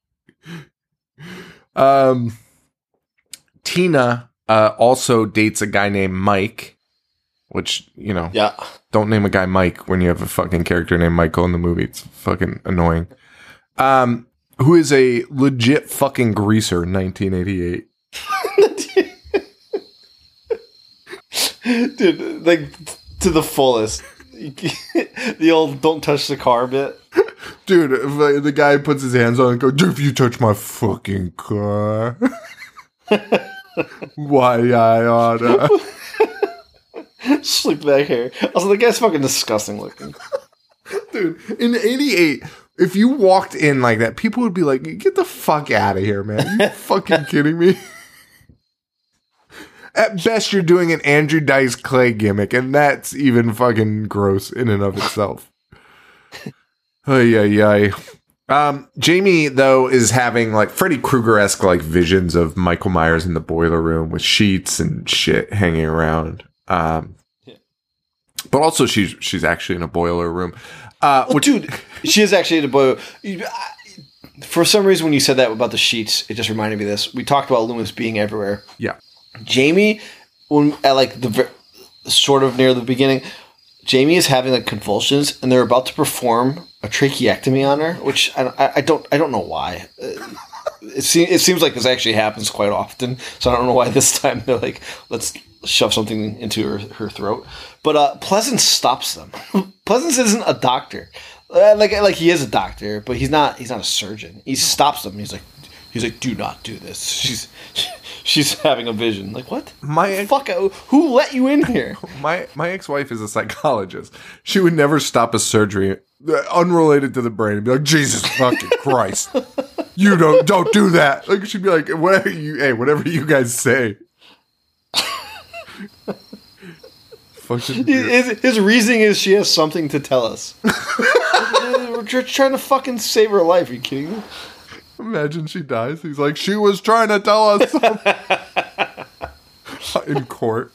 Um, Tina uh, also dates a guy named Mike, which you know, yeah, don't name a guy Mike when you have a fucking character named Michael in the movie. It's fucking annoying. Um, who is a legit fucking greaser 1988. dude, like to the fullest. the old "don't touch the car" bit. Dude, if, the guy puts his hands on it and goes, If you touch my fucking car, why I oughta. Slick back hair. Also, the guy's fucking disgusting looking. Dude, in 88, if you walked in like that, people would be like, Get the fuck out of here, man. you fucking kidding me? At best, you're doing an Andrew Dice Clay gimmick, and that's even fucking gross in and of itself. Ay, ay, ay. Um, Jamie, though, is having like Freddy Krueger esque like visions of Michael Myers in the boiler room with sheets and shit hanging around. Um, but also she's she's actually in a boiler room. Uh, Well, which, dude, she is actually the boy. For some reason, when you said that about the sheets, it just reminded me of this. We talked about Loomis being everywhere. yeah, Jamie, when at like the sort of near the beginning, Jamie is having like convulsions, and they're about to perform a tracheectomy on her, which I, I, I don't I don't know why. Uh, It, se- it seems like this actually happens quite often, so I don't know why this time they're like, let's shove something into her, her throat. But uh, Pleasence stops them. Pleasence isn't a doctor, uh, like like he is a doctor, but he's not he's not a surgeon. He stops them. He's like he's like, do not do this. She's she's having a vision. Like what? My ex- Fuck! Who let you in here? my my ex-wife is a psychologist. She would never stop a surgery uh, unrelated to the brain and be like, Jesus fucking Christ. You don't don't do that. Like she'd be like, whatever you hey, whatever you guys say. Weird. His, his reasoning is she has something to tell us. We're tr- trying to fucking save her life. Are you kidding me? Imagine she dies. He's like, she was trying to tell us in court.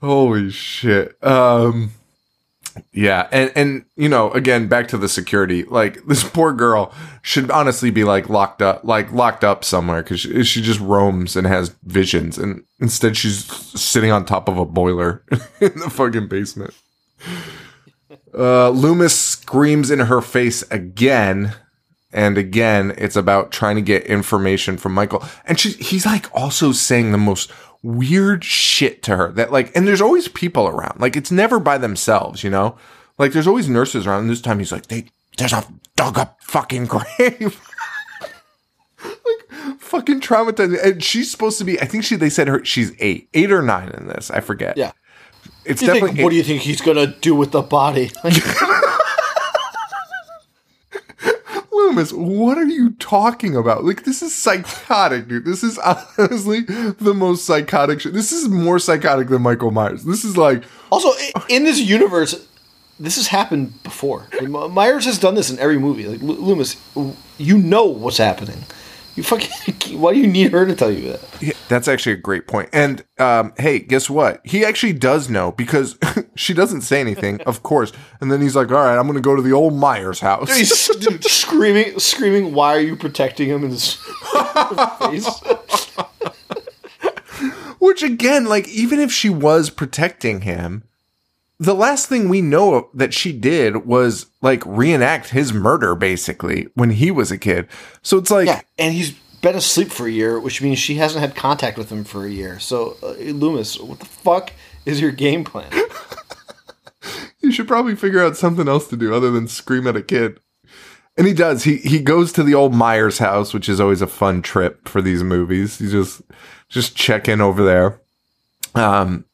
Holy shit. Um yeah, and and you know, again, back to the security. Like this poor girl should honestly be like locked up, like locked up somewhere because she, she just roams and has visions, and instead she's sitting on top of a boiler in the fucking basement. Uh, Loomis screams in her face again, and again, it's about trying to get information from Michael. And she, he's like also saying the most weird shit to her that like, and there's always people around. Like it's never by themselves, you know? Like there's always nurses around. And this time he's like, they, there's a dug up fucking grave. like fucking traumatized. And she's supposed to be, I think she, they said her, she's eight, eight or nine in this. I forget. Yeah. It's You think- definitely, what do you think he's gonna do with the body? Loomis, what are you talking about? Like, this is psychotic, dude. This is honestly the most psychotic shit. This is more psychotic than Michael Myers. This is like, also, in this universe, this has happened before. Myers has done this in every movie. Like Loomis, you know what's happening. You fucking. Why do you need her to tell you that? yeah, that's actually a great point. And, um, hey, guess what? He actually does know because she doesn't say anything, of course. And then he's like, all right, I'm going to go to the old Myers house. He's dude, screaming, screaming. Why are you protecting him in his face? Which again, like, even if she was protecting him, the last thing we know that she did was like reenact his murder basically when he was a kid. So it's like, Yeah, and he's been asleep for a year, which means she hasn't had contact with him for a year. So, uh, Loomis, what the fuck is your game plan? you should probably figure out something else to do other than scream at a kid. And he does. He he goes to the old Myers house, which is always a fun trip for these movies. He just just check in over there. Um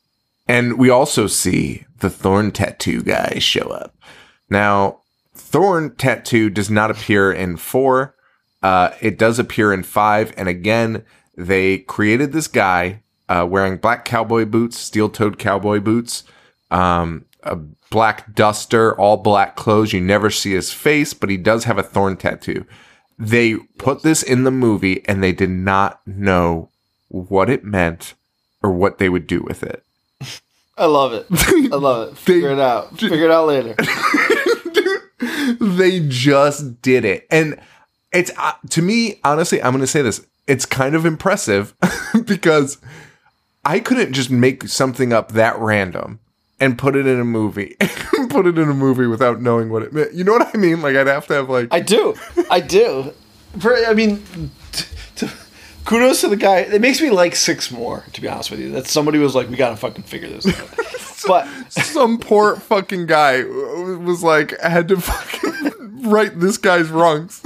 and we also see the Thorn Tattoo guy show up. Now, Thorn Tattoo does not appear in 4. Uh it does appear in 5 and again they created this guy uh wearing black cowboy boots, steel-toed cowboy boots. Um a black duster, all black clothes. You never see his face, but he does have a thorn tattoo. They put this in the movie and they did not know what it meant or what they would do with it. I love it. I love it. Figure it out. Figure it out later. they just did it. And it's uh, to me, honestly, I'm going to say this. It's kind of impressive because I couldn't just make something up that random and put it in a movie. put it in a movie without knowing what it meant. You know what I mean? Like I'd have to have like I do. I do. For, I mean, kudos to the guy. It makes me like six more, to be honest with you. That somebody was like, we gotta fucking figure this out. but some poor fucking guy was like I had to fucking right this guy's wrongs.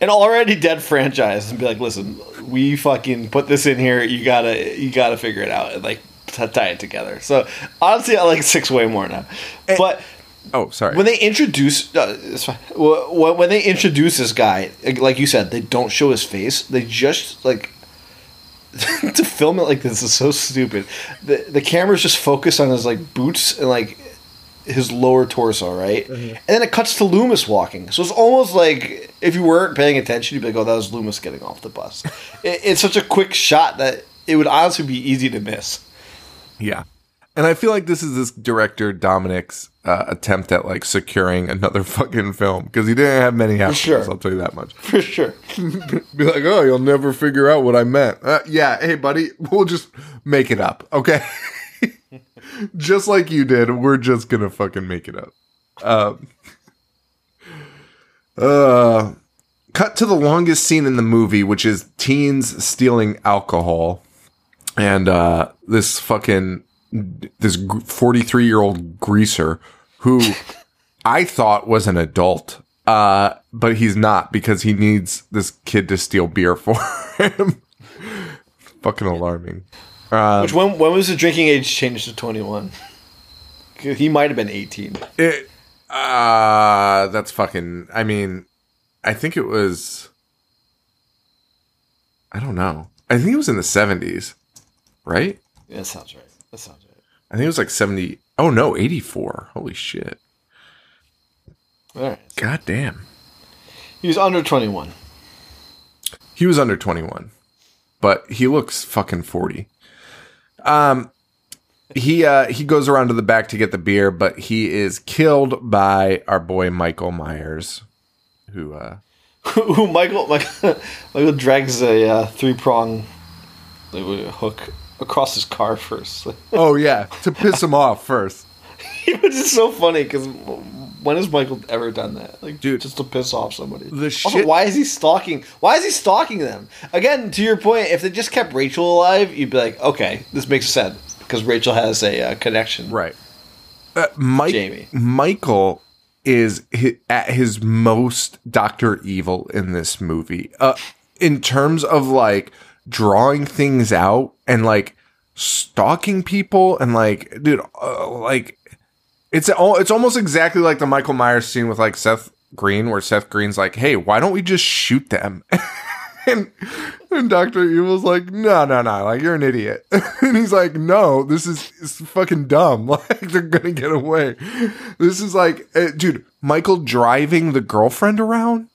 an already dead franchise and be like, listen, we fucking put this in here. You gotta, you gotta figure it out and like tie it together. So honestly, I like six way more now. But Oh, sorry. when they introduce, uh, it's fine. Wh- wh- when they introduce this guy, like you said, they don't show his face. They just like to film it like this is so stupid. The the camera's just focused on his like boots and like his lower torso, right? And then it cuts to Loomis walking. So it's almost like if you weren't paying attention, you'd be like, "Oh, that was Loomis getting off the bus." it, it's such a quick shot that it would honestly be easy to miss. Yeah. And I feel like this is this director Dominic's uh, attempt at like securing another fucking film because he didn't have many options. sure. I'll tell you that much. For sure. Be like, oh, you'll never figure out what I meant. Uh, yeah, hey, buddy, we'll just make it up, okay? just like you did, we're just gonna fucking make it up. Um, uh, cut to the longest scene in the movie, which is teens stealing alcohol, and uh, this fucking this forty three year old greaser who I thought was an adult, uh, but he's not because he needs this kid to steal beer for him. fucking alarming. Um, Which when when was the drinking age changed to twenty one? He might have been eighteen. It, uh, that's fucking. I mean, I think it was. I don't know. I think it was in the seventies, right? Yeah, that sounds right. That sounds right. I think it was like seventy. Oh no, eighty four. Holy shit! All right. God damn. He was under twenty one. He was under twenty one, but he looks fucking forty. Um, he uh he goes around to the back to get the beer, but he is killed by our boy Michael Myers, who uh Who Michael Michael, Michael drags a uh, three prong hook across his car first. oh yeah to piss him off first. Which is so funny because when has Michael ever done that? Like, Dude. just to piss off somebody. The Also, shit- why is he stalking? Why is he stalking them? Again, to your point, if they just kept Rachel alive, you'd be like, okay, this makes sense because Rachel has a uh, connection. Right. Uh, Mike Jamie. Michael is hi- at his most Doctor Evil in this movie. Uh, in terms of like drawing things out and like stalking people and like, dude, uh, like it's all it's almost exactly like the Michael Myers scene with like Seth Green, where Seth Green's like, "Hey, why don't we just shoot them?" and and Doctor Evil's like, "No, no, no! Like you're an idiot." and he's like, "No, this is it's fucking dumb. Like they're gonna get away. This is like, uh, dude, Michael driving the girlfriend around."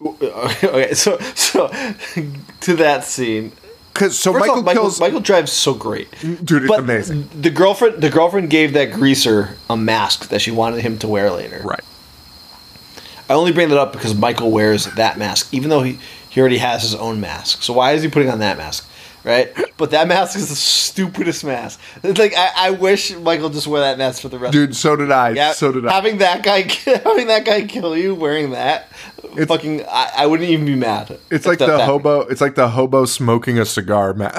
okay, so so to that scene. Cause so Michael, off, Michael, kills, Michael drives so great, dude, it's but amazing, the girlfriend the girlfriend gave that greaser a mask that she wanted him to wear later. right? I only bring that up because Michael wears that mask, even though he, he already has his own mask. So why is he putting on that mask? Right? But that mask is the stupidest mask. It's like I, I wish Michael just wore that mask for the rest Dude, so did I. Yeah, so did I. having that guy having that guy kill you wearing that it's, fucking I, I wouldn't even be mad. It's like the hobo. It's like the hobo smoking a cigar, man.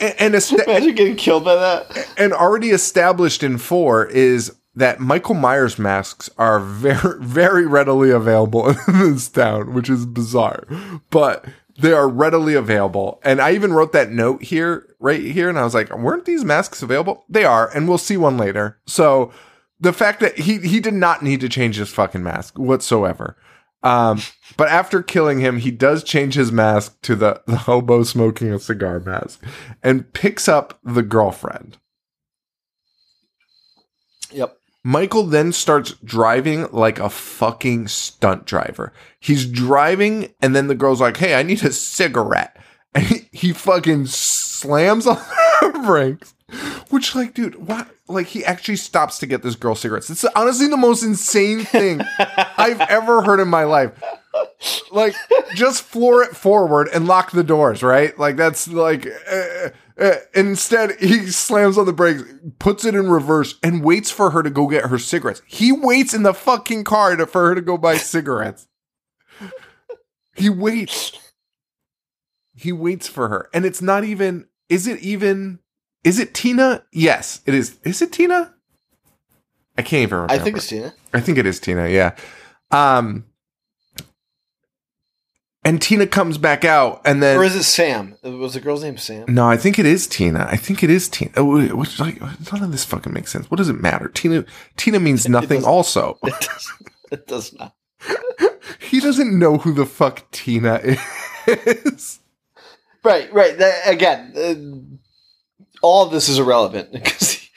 and and, est- Imagine getting killed by that. and already established in four is that Michael Myers masks are very very readily available in this town, which is bizarre, but they are readily available. And I even wrote that note here, right here, and I was like, weren't these masks available? They are, and we'll see one later. So the fact that he he did not need to change his fucking mask whatsoever. Um, but after killing him, he does change his mask to the, the hobo smoking a cigar mask and picks up the girlfriend. Yep. Michael then starts driving like a fucking stunt driver. He's driving, and then the girl's like, Hey, I need a cigarette. And he, he fucking slams on the brakes. Which, like, dude, what? Like, he actually stops to get this girl cigarettes. It's honestly the most insane thing I've ever heard in my life. Like, just floor it forward and lock the doors, right? Like, that's like, uh, uh, instead, he slams on the brakes, puts it in reverse, and waits for her to go get her cigarettes. He waits in the fucking car to, for her to go buy cigarettes. he waits. He waits for her. And it's not even, is it even, is it Tina? Yes, it is. Is it Tina? I can't even remember. I think it's Tina. I think it is Tina, yeah. Um and Tina comes back out and then Or is it Sam? Was the girl's name Sam? No, I think it is Tina. I think it is Tina. Oh, like none of this fucking makes sense. What does it matter? Tina Tina means nothing also. It does, it does not. he doesn't know who the fuck Tina is. Right, right. That, again, uh, all of this is irrelevant because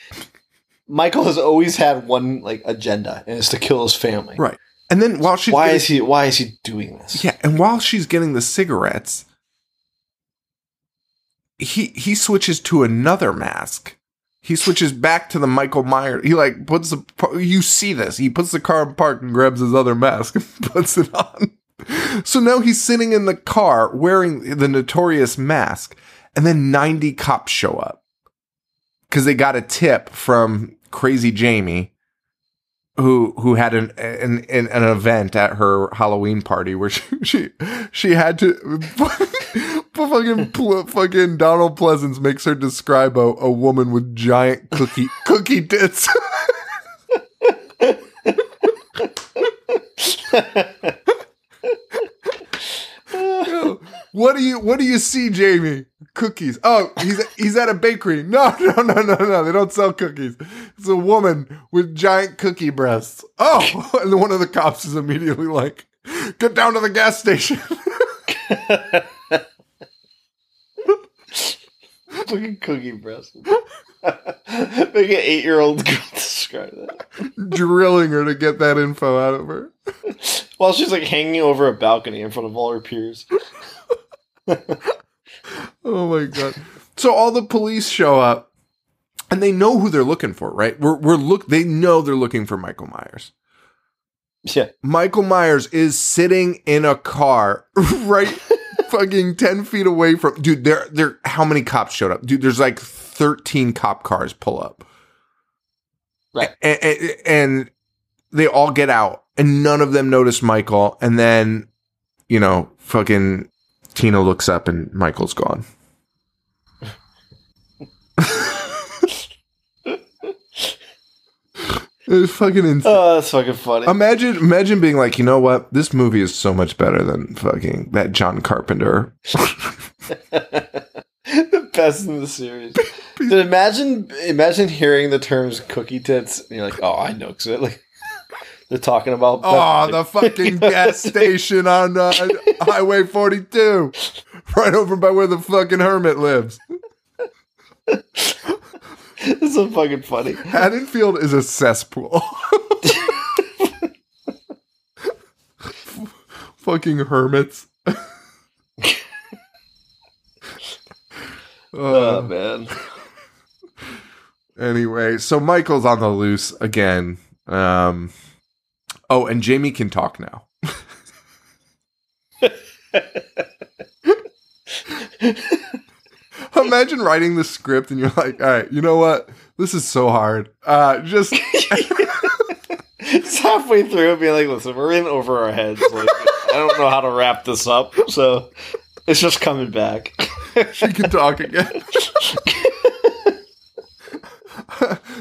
Michael has always had one like agenda, and it's to kill his family. Right. And then while she's Why getting- is he? Why is he doing this? Yeah, and while she's getting the cigarettes, he he switches to another mask. He switches back to the Michael Myers. He like puts the you see this. He puts the car in park and grabs his other mask and puts it on. So now he's sitting in the car wearing the notorious mask, and then 90 cops show up because they got a tip from Crazy Jamie who who had an an an, an event at her Halloween party where she she, she had to fucking fucking Donald Pleasence makes her describe a, a woman with giant cookie cookie tits. what do you what do you see, Jamie? Cookies. Oh, he's he's at a bakery. No, no, no, no, no. They don't sell cookies. It's a woman with giant cookie breasts. Oh, and one of the cops is immediately like, "Get down to the gas station." Fucking cookie breast. Make an eight year old girl describe that. Drilling her to get that info out of her. While she's like hanging over a balcony in front of all her peers. Oh my god. So all the police show up and they know who they're looking for, right? We're we're look they know they're looking for Michael Myers. Yeah. Michael Myers is sitting in a car right fucking 10 feet away from dude there there how many cops showed up dude there's like 13 cop cars pull up Right. and, and, and they all get out and none of them notice michael and then you know fucking tina looks up and michael's gone it's fucking insane Oh, that's fucking funny. Imagine, imagine being like, you know what? This movie is so much better than fucking that John Carpenter. the best in the series. Dude, imagine imagine hearing the terms cookie tits and you're like, oh, I know, because like they're talking about. Oh, the fucking gas station on uh, Highway 42, right over by where the fucking hermit lives. it's so fucking funny. Haddonfield is a cesspool. fucking hermits. Oh Uh, man, Anyway, so Michael's on the loose again. Um, oh, and Jamie can talk now. Imagine writing the script and you're like, all right, you know what? This is so hard. Uh, just it's halfway through being like, listen, we're in over our heads. Like, I don't know how to wrap this up, so it's just coming back. she can talk again.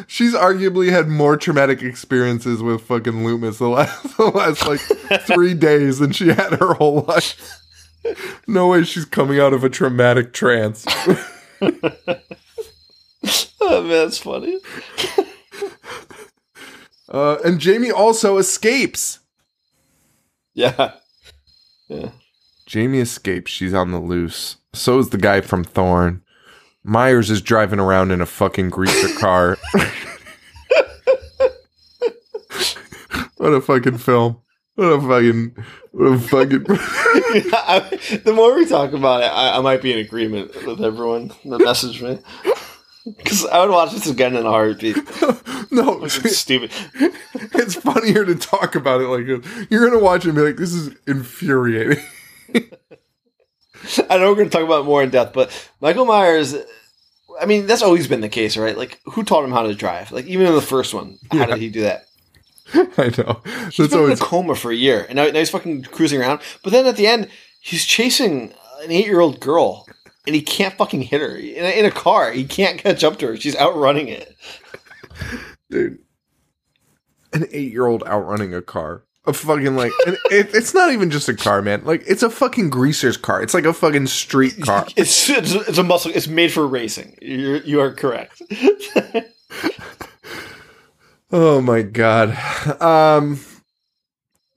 She's arguably had more traumatic experiences with fucking Loomis the last, the last like three days than she had her whole life. No way she's coming out of a traumatic trance. oh man, that's funny. Uh, and Jamie also escapes. Yeah, yeah. Jamie escapes. She's on the loose. So is the guy from Thorn. Myers is driving around in a fucking greaser car. what a fucking film. What a fucking. What a fucking. I, the more we talk about it, I, I might be in agreement with everyone that messaged me. Because I would watch this again in a heartbeat. no, It's stupid. it's funnier to talk about it like this. You're gonna watch it and be like, "This is infuriating." I know we're going to talk about it more in depth, but Michael Myers, I mean, that's always been the case, right? Like, who taught him how to drive? Like, even in the first one, how Yeah. did he do that? I know. He's That's been always in a coma for a year, and now, now he's fucking cruising around. But then at the end, he's chasing an eight-year-old girl, and he can't fucking hit her in a, in a car. He can't catch up to her. She's outrunning it. dude. An eight-year-old outrunning a car. A fucking like, and it, it's not even just a car, man. Like, it's a fucking greaser's car. It's like a fucking street car. It's, it's it's a muscle. It's made for racing. You're, you are correct. Oh my god. Um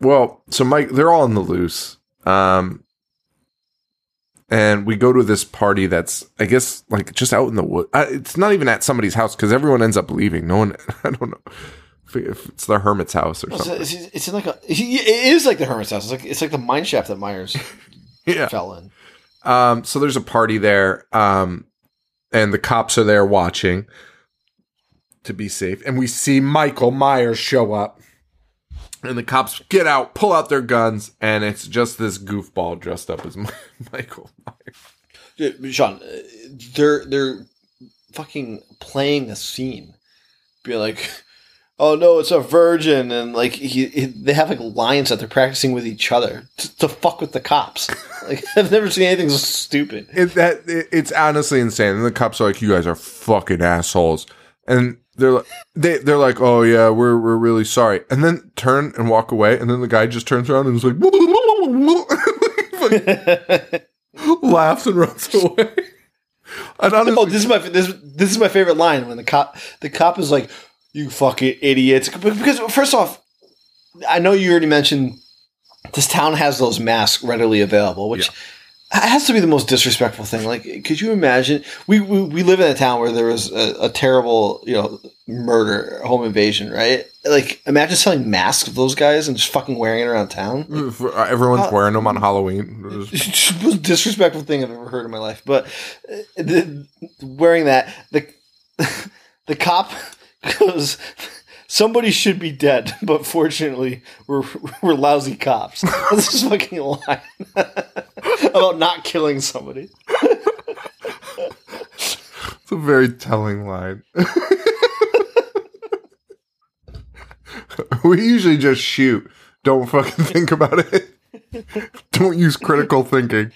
well, so Mike they're all on the loose. Um and we go to this party that's I guess like just out in the wood. Uh, it's not even at somebody's house cuz everyone ends up leaving. No one I don't know if, it's the hermit's house or something. it's, it's in like a. It is like the hermit's house. It's like it's like the mine shaft that Myers Yeah. fell in. Um so there's a party there um and the cops are there watching to be safe and we see Michael Myers show up. And the cops get out, pull out their guns, and it's just this goofball dressed up as Michael Myers. Sean, uh, they're they're fucking playing a scene. Be like, oh no, it's a virgin, and like he, he- they have like lines that they're practicing with each other to, to fuck with the cops. like I've never seen anything so stupid. It, that it, it's honestly insane. And the cops are like, "You guys are fucking assholes," and they're like, they they're like, "Oh yeah, we're we're really sorry," and then turn and walk away, and then the guy just turns around and is like, laughs and runs away. And honestly, Oh, this is my this this is my favorite line when the cop the cop is like, "You fucking idiots!" Because first off, I know you already mentioned this town has those masks readily available, which has to be the most disrespectful thing. Like, could you imagine? We we, we live in a town where there was a, a terrible, you know, murder, home invasion, right? Like, imagine selling masks of those guys and just fucking wearing it around town. For- uh, everyone's Uh, wearing them on Halloween. It was- It's the most disrespectful thing I've ever heard in my life. But uh, the, wearing that, the the cop goes, "Somebody should be dead," but fortunately, we're we're lousy cops. This is fucking line about not killing somebody. It's a very telling line. we usually just shoot. Don't fucking think about it. Don't use critical thinking.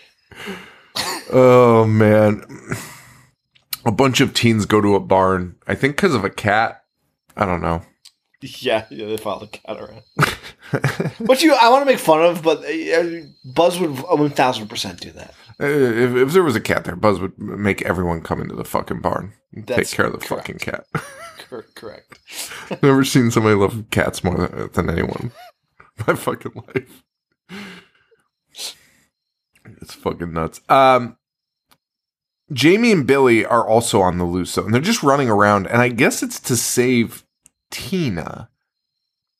Oh man. A bunch of teens go to a barn. I think because of a cat. I don't know. Yeah, yeah, they follow the cat around. Which you, I want to make fun of, but uh, Buzz would one thousand percent do that. Uh, If, if there was a cat there, Buzz would make everyone come into the fucking barn. and Take care of the correct. fucking cat. Cor- correct. Never seen somebody love cats more than, than anyone. My fucking life. It's fucking nuts. Um, Jamie and Billy are also on the loose, though, and they're just running around. And I guess it's to save Tina,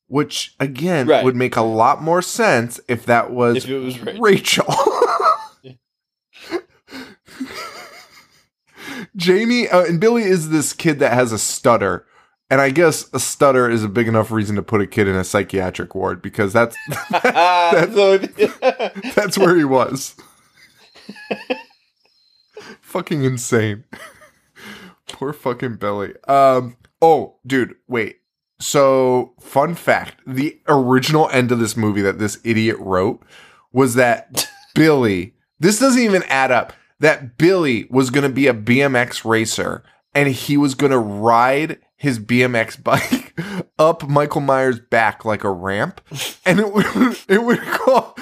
which again Right. would make a lot more sense if that was If it was. Rachel. Jamie uh, and Billy is this kid that has a stutter. And I guess a stutter is a big enough reason to put a kid in a psychiatric ward because that's So- that's where he was. fucking insane. Poor fucking Billy. Um oh, dude, wait. So, fun fact, the original end of this movie that this idiot wrote was that Billy, this doesn't even add up. That Billy was going to be a BMX racer and he was going to ride his BMX bike up Michael Myers' back like a ramp and it would it would call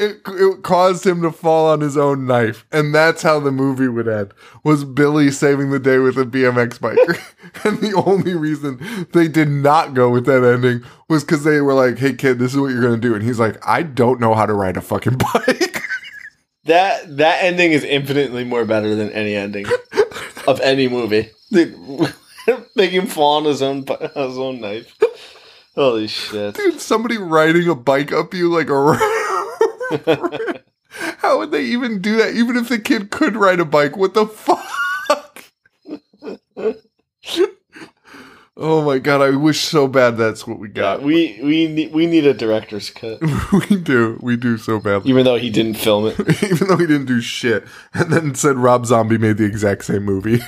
it, it caused him to fall on his own knife and that's how the movie would end was billy saving the day with a bmx biker and the only reason they did not go with that ending was because they were like hey kid this is what you're gonna do and he's like i don't know how to ride a fucking bike that that ending is infinitely more better than any ending of any movie. Make him fall on his own bu- his own knife. Holy shit! dude somebody riding a bike up you like a. how would they even do that even if the kid could ride a bike what the fuck Oh my god, I wish so bad that's what we Yeah, got. we we need we need a director's cut, we do. We do so badly. even though he didn't film it. Even though he didn't do shit. And then said Rob Zombie made the exact same movie.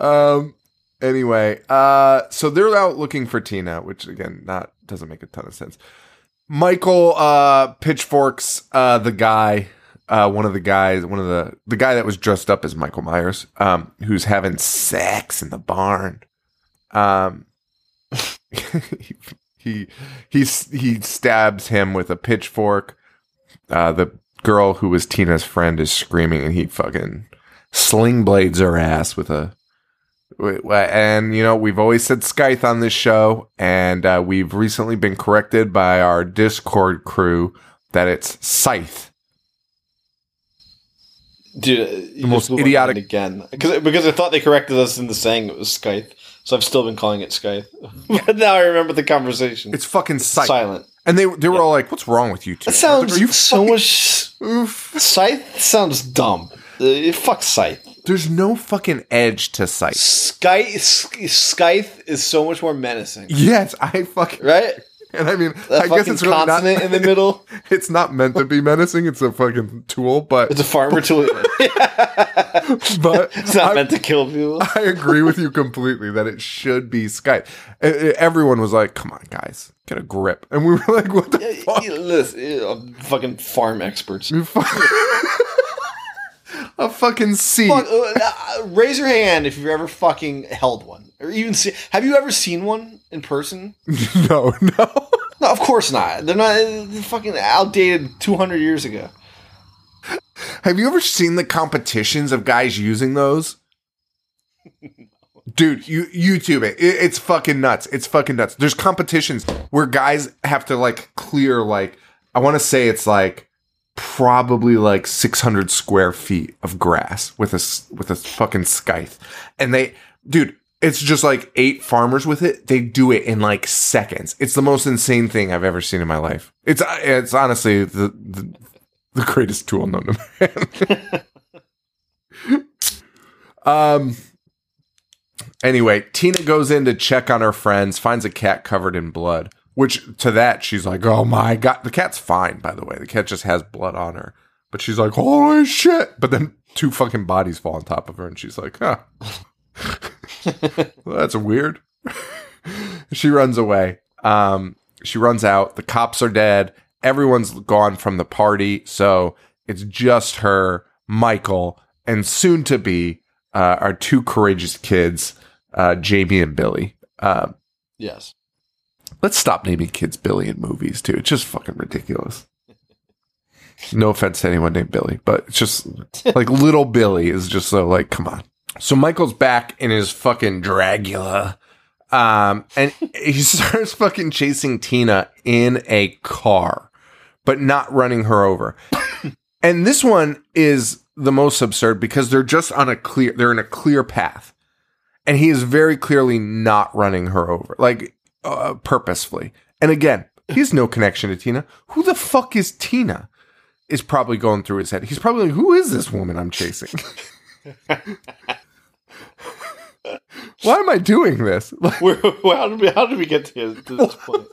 um anyway, uh so they're out looking for Tina, which again not doesn't make a ton of sense. Michael uh pitchforks uh the guy uh one of the guys one of the the guy that was dressed up as Michael Myers um who's having sex in the barn. Um he he he he stabs him with a pitchfork. Uh, the girl who was Tina's friend is screaming, and he fucking sling blades her ass with a. And you know we've always said Scythe on this show, and uh, we've recently been corrected by our Discord crew that it's Scythe. Dude, the most idiotic- again because because I thought they corrected us into saying it was Scythe, so I've still been calling it Scythe. but now I remember the conversation. It's fucking Scythe, silent. and they they were all like, "What's wrong with you two? That sounds Are you so fucking- much. Oof. Scythe sounds dumb. Uh, fuck Scythe. There's no fucking edge to Scythe. Scythe, Scythe is so much more menacing, Yes, I fucking right? and I mean, That I guess it's really not. consonant in the middle. It's not meant to be menacing. It's a fucking tool, but It's a farmer tool. but It's not I, meant to kill people. I agree with you completely that it should be Skype. Everyone was like, "Come on, guys, get a grip," and we were like, "What the fuck?" Listen, fucking farm experts. A fucking seat. Fuck, uh, uh, raise your hand if you've ever fucking held one, or even see. Have you ever seen one in person? No, no. No, of course not. They're not they're fucking outdated 200 years ago. Have you ever seen the competitions of guys using those? Dude, you YouTube it. it. It's fucking nuts. It's fucking nuts. There's competitions where guys have to like clear like I want to say it's like probably like 600 square feet of grass with a with a fucking scythe, and they, dude, it's just like eight farmers with it. They do it in like seconds. It's the most insane thing I've ever seen in my life. It's it's honestly the the, the greatest tool known to man. um. Anyway, Tina goes in to check on her friends, finds a cat covered in blood. Which to that she's like, "Oh my god!" The cat's fine, by the way. The cat just has blood on her, but she's like, "Holy shit!" But then two fucking bodies fall on top of her, and she's like, "Huh, well, that's weird." she runs away. Um, she runs out. The cops are dead. Everyone's gone from the party, so it's just her, Michael, and soon to be uh, our two courageous kids, uh, Jamie and Billy. Uh, Yes. Let's stop naming kids Billy in movies too. It's just fucking ridiculous. No offense to anyone named Billy, but it's just like little Billy is just so like, come on. So Michael's back in his fucking Dracula. Um, and he starts fucking chasing Tina in a car, but not running her over. and this one is the most absurd because they're just on a clear, they're in a clear path. And he is very clearly not running her over, like uh, purposefully. And again, he has no connection to Tina. Who the fuck is Tina? Is probably going through his head. He's probably like, who is this woman I'm chasing? Why am I doing this? Like, how, did we, how did we get to, to this point?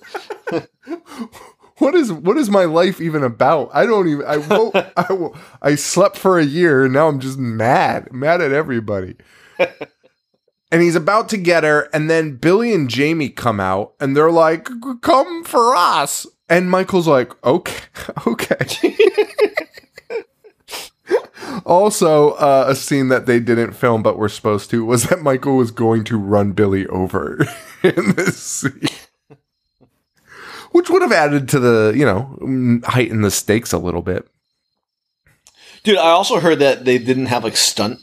what is what is my life even about? I don't even. I woke, I wo- I slept for a year and now I'm just mad, mad at everybody. And he's about to get her, and then Billy and Jamie come out, and they're like, "Come for us." And Michael's like, "Okay, okay." also, uh, a scene that they didn't film but were supposed to was that Michael was going to run Billy over in this scene which would have added to the you know heighten the stakes a little bit. Dude, I also heard that they didn't have like stunt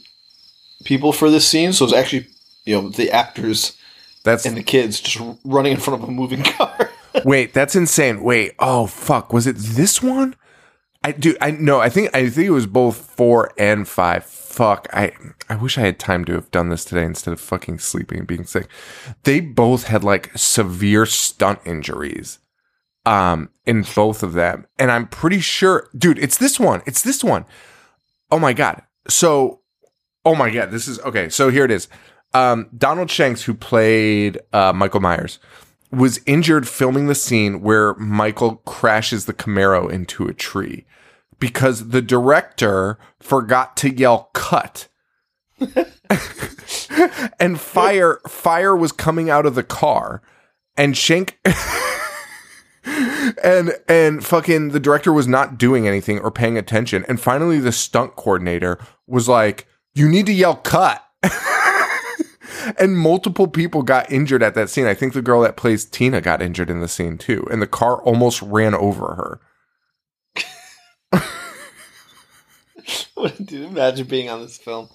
people for this scene, so it's actually you know the actors That's and the kids just running in front of a moving car. wait, that's insane. Wait, oh fuck, was it this one? I do. I no. I think I think it was both four and five. Fuck. I I wish I had time to have done this today instead of fucking sleeping and being sick. They both had like severe stunt injuries. Um, in both of them, and I'm pretty sure, dude, it's this one. It's this one. Oh my god. So, oh my god, this is okay. So here it is. Um, Donald Shanks, who played uh, Michael Myers, was injured filming the scene where Michael crashes the Camaro into a tree because the director forgot to yell cut. and fire fire was coming out of the car and Shank and and fucking the director was not doing anything or paying attention and finally the stunt coordinator was like you need to yell cut and multiple people got injured at that scene. I think the girl that plays tina got injured in the scene too. And the car almost ran over her. Dude, imagine being on this film.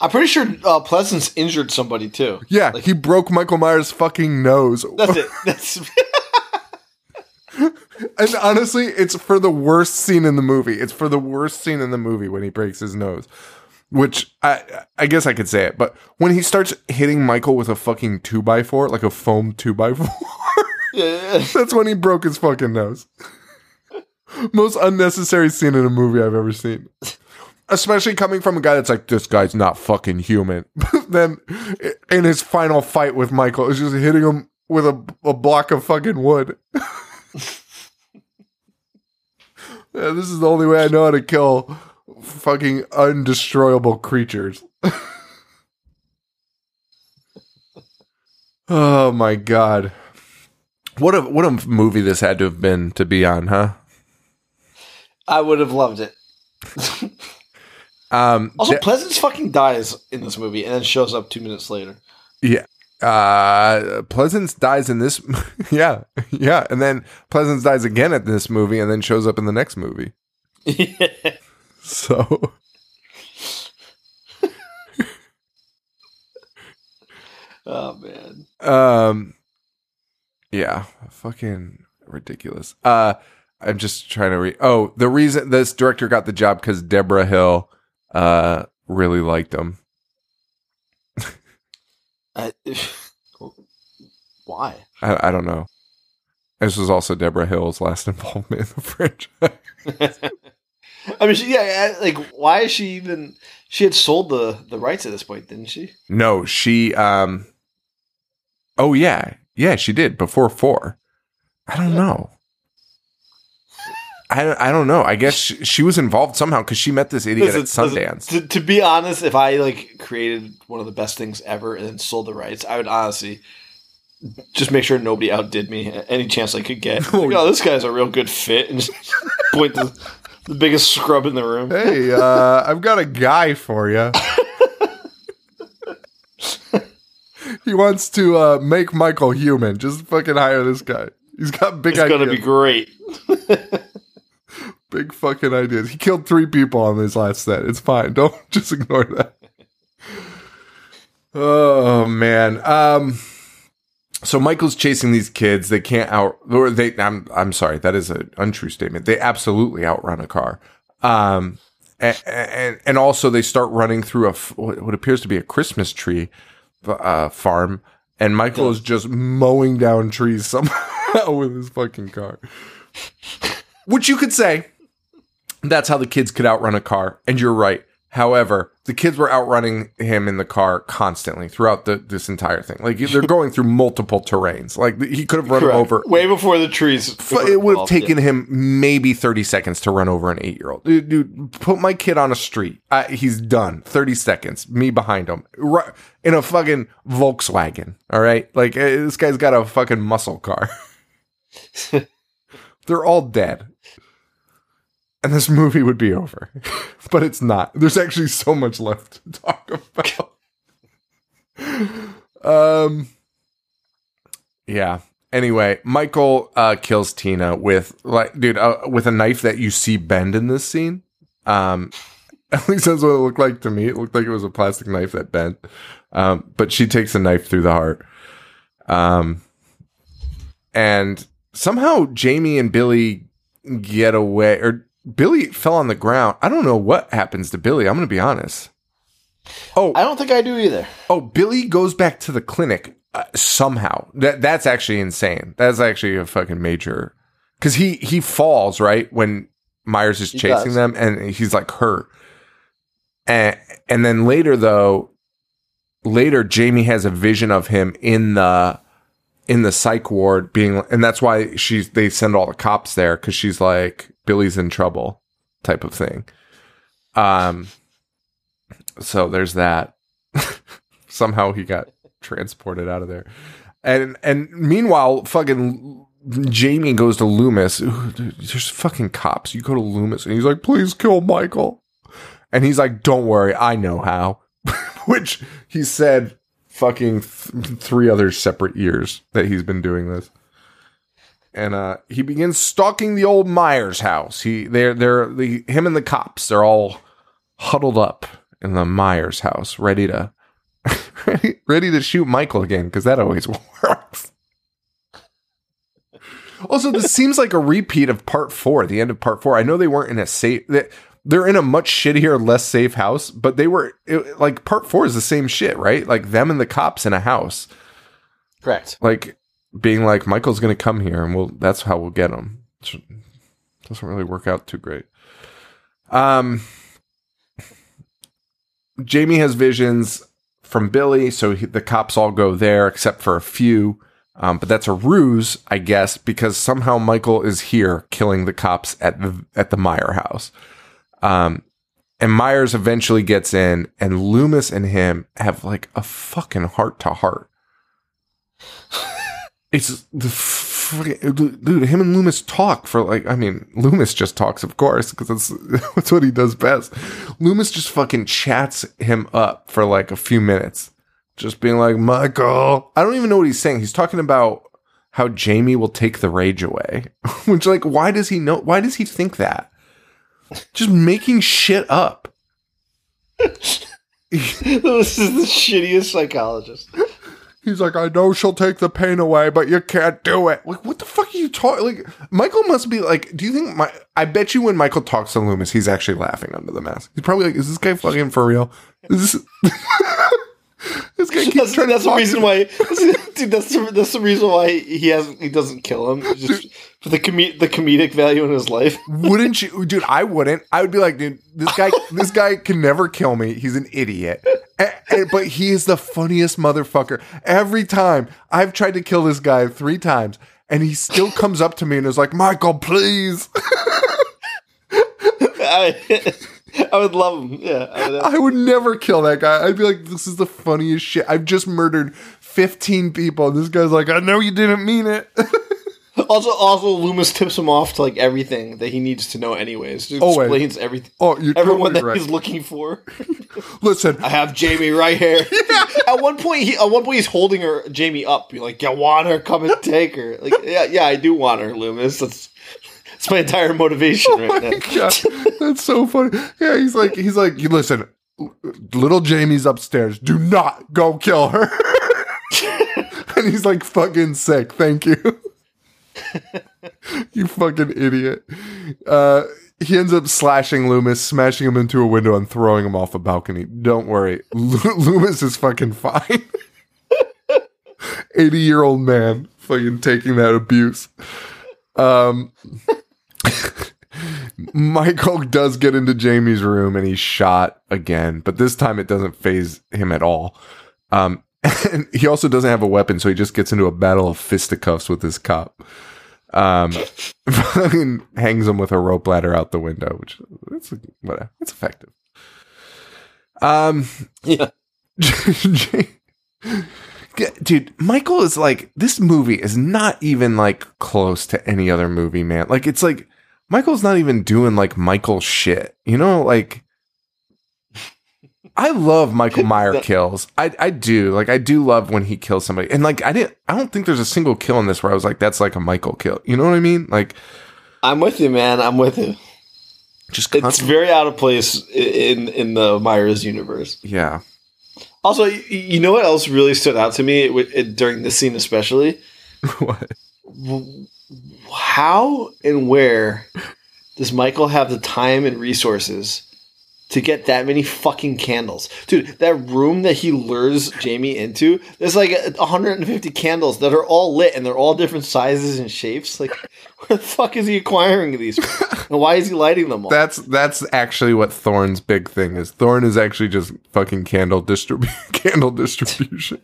I'm pretty sure uh, Pleasence injured somebody too. yeah like, he broke michael myers fucking nose. That's it. That's and honestly it's for the worst scene in the movie. It's for the worst scene in the movie when he breaks his nose which I I guess I could say it, but when he starts hitting Michael with a fucking two by four, like a foam two by four, yeah. that's when he broke his fucking nose. Most unnecessary scene in a movie I've ever seen. Especially coming from a guy that's like, this guy's not fucking human. then in his final fight with Michael, is just hitting him with a, a block of fucking wood. Yeah, this is the only way I know how to kill fucking undestroyable creatures. oh my god. What a what a movie this had to have been to be on, huh? I would have loved it. Um Also, th- Pleasence fucking dies in this movie and then shows up two minutes later. yeah. uh Pleasence dies in this yeah. Yeah, and then Pleasence dies again at this movie and then shows up in the next movie. So oh man. um yeah, fucking ridiculous. Uh I'm just trying to read. Oh, the reason this director got the job cuz Debra Hill uh really liked him. I, why? I, I don't know. This was also Debra Hill's last involvement in the franchise. I mean, she, yeah, like, why is she even? She had sold the the rights at this point, didn't she? No, she um Oh yeah. Yeah, she did before 4. I don't know. I, I don't know. I guess she, she was involved somehow cuz she met this idiot at Sundance. To, to be honest, if I like created one of the best things ever and then sold the rights, I would honestly just make sure nobody outdid me any chance I could get. Like, oh, this guy's a real good fit, and just point to the biggest scrub in the room. hey, uh, I've got a guy for you. he wants to uh, make Michael human. Just fucking hire this guy. He's got big It's ideas. gonna be great. big fucking ideas. He killed three people on his last set. It's fine. Don't just ignore that. Oh man. Um. So Michael's chasing these kids. They can't out. Or they. I'm. I'm sorry. That is an untrue statement. They absolutely outrun a car. Um. And and, and also they start running through a what appears to be a Christmas tree uh, farm, and Michael is just mowing down trees somehow with his fucking car. Which you could say that's how the kids could outrun a car, and you're right. However, the kids were outrunning him in the car constantly throughout the, this entire thing. Like they're going through multiple terrains. Like he could have run Correct. over. way before the trees. But it would have taken him maybe 30 seconds to run over an eight year old. Dude, dude, put my kid on a street. Uh, he's done. 30 seconds. Me behind him. In a fucking Volkswagen. All right. Like uh, this guy's got a fucking muscle car. They're all dead. And this movie would be over. but it's not. There's actually so much left to talk about. um yeah. Anyway, Michael uh, kills Tina with like, dude, uh, with a knife that you see bend in this scene. Um, at least that's what it looked like to me. It looked like it was a plastic knife that bent. Um, but she takes a knife through the heart. Um, and somehow Jamie and Billy get away, or Billy fell on the ground. I don't know what happens to Billy. I'm going to be honest. Oh, I don't think I do either. Oh, Billy goes back to the clinic uh, somehow. That that's actually insane. That's actually a fucking major because he he falls right when Myers is chasing them, and he's like hurt. And and then later though, later Jamie has a vision of him in the in the psych ward being, and that's why she's they send all the cops there because she's like Billy's in trouble type of thing. Um. So there's that. Somehow he got transported out of there. And and meanwhile, fucking Jamie goes to Loomis. Dude, There's fucking cops. You go to Loomis and he's like, please kill Michael. And he's like, don't worry, I know how. Which he said fucking th- three other separate years that he's been doing this. And uh, he begins stalking the old Myers house. He they're they're the him and the cops, they're all huddled up in the Myers house, ready to ready, ready to shoot Michael again because that always works. Also, this seems like a repeat of part four, the end of part four. I know they weren't in a safe. they- They're in a much shittier, less safe house, but they were it, like part four is the same shit, right? Like them and the cops in a house, Correct. like being like Michael's going to come here, and we'll that's how we'll get him. Which Doesn't really work out too great. Um, Jamie has visions from Billy, so he, the cops all go there except for a few. Um, but that's a ruse, I guess, because somehow Michael is here killing the cops at the at the Meyer house. Um, and Myers eventually gets in, and Loomis and him have like a fucking heart to heart. It's the dude. Him and Loomis talk for like. I mean, Loomis just talks, of course, because that's that's what he does best. Loomis just fucking chats him up for like a few minutes, just being like, Michael. I don't even know what he's saying. He's talking about how Jamie will take the rage away. Which, like, why does he know? Why does he think that? Just making shit up. this is the shittiest psychologist. He's like, I know she'll take the pain away, but you can't do it. Like, what the fuck are you talking? Like, Michael must be like, do you think my? I bet you when Michael talks to Loomis, he's actually laughing under the mask. He's probably like, is this guy fucking for real? Is this? this guy keeps That's, trying that's the reason why, dude. That's the, that's the reason why he has he doesn't kill him. Just for the com- the comedic value in his life. Wouldn't you, dude? I wouldn't. I would be like, dude, this guy, this guy can never kill me. He's an idiot. A- a- but he is the funniest motherfucker. Every time I've tried to kill this guy three times, and he still comes up to me and is like, Michael, please. I, I would love him. Yeah. I would, I would never kill that guy. I'd be like, this is the funniest shit. I've just murdered 15 people. And this guy's like, I know you didn't mean it. also, also, Loomis tips him off to like everything that he needs to know, anyways. Just Always. explains everything. oh, you're Everyone totally that right. he's looking for. Listen, I have Jamie right here. At one point, he at one point he's holding her Jamie up. Be like, "You want her? Come and take her." Like, yeah, yeah, I do want her, Loomis. That's that's my entire motivation right Oh my now. God, that's so funny. Yeah, he's like, he's like, you listen, little Jamie's upstairs. Do not go kill her. and he's like, fucking sick. Thank you. you fucking idiot. Uh, he ends up slashing Loomis, smashing him into a window, and throwing him off a balcony. Don't worry, Lo- Loomis is fucking fine. 80 year old man fucking taking that abuse. Um, Michael does get into Jamie's room and he's shot again, but this time it doesn't phase him at all. Um, and he also doesn't have a weapon, so he just gets into a battle of fisticuffs with this cop. Um, fucking hangs him with a rope ladder out the window, which it's whatever, it's effective. Um, Yeah. dude michael is like this movie is not even like close to any other movie man like it's like michael's not even doing like michael shit. You know like i love michael meyer kills. I i do. Like i do love when he kills somebody. And like i didn't i don't think there's a single kill in this where i was like that's like a michael kill. You know what i mean? Like I'm with you, man. I'm with you. just It's very out of place in in the Myers universe. yeah. Also, you know what else really stood out to me wi- it- during this scene, especially? What how and where does Michael have the time and resources to get that many fucking candles? Dude, that room that he lures Jamie into, there's like 150 candles that are all lit and they're all different sizes and shapes. Like, where the fuck is he acquiring these? and why is he lighting them all? That's that's actually what Thorn's big thing is. Thorne is actually just fucking candle distrib- candle distribution.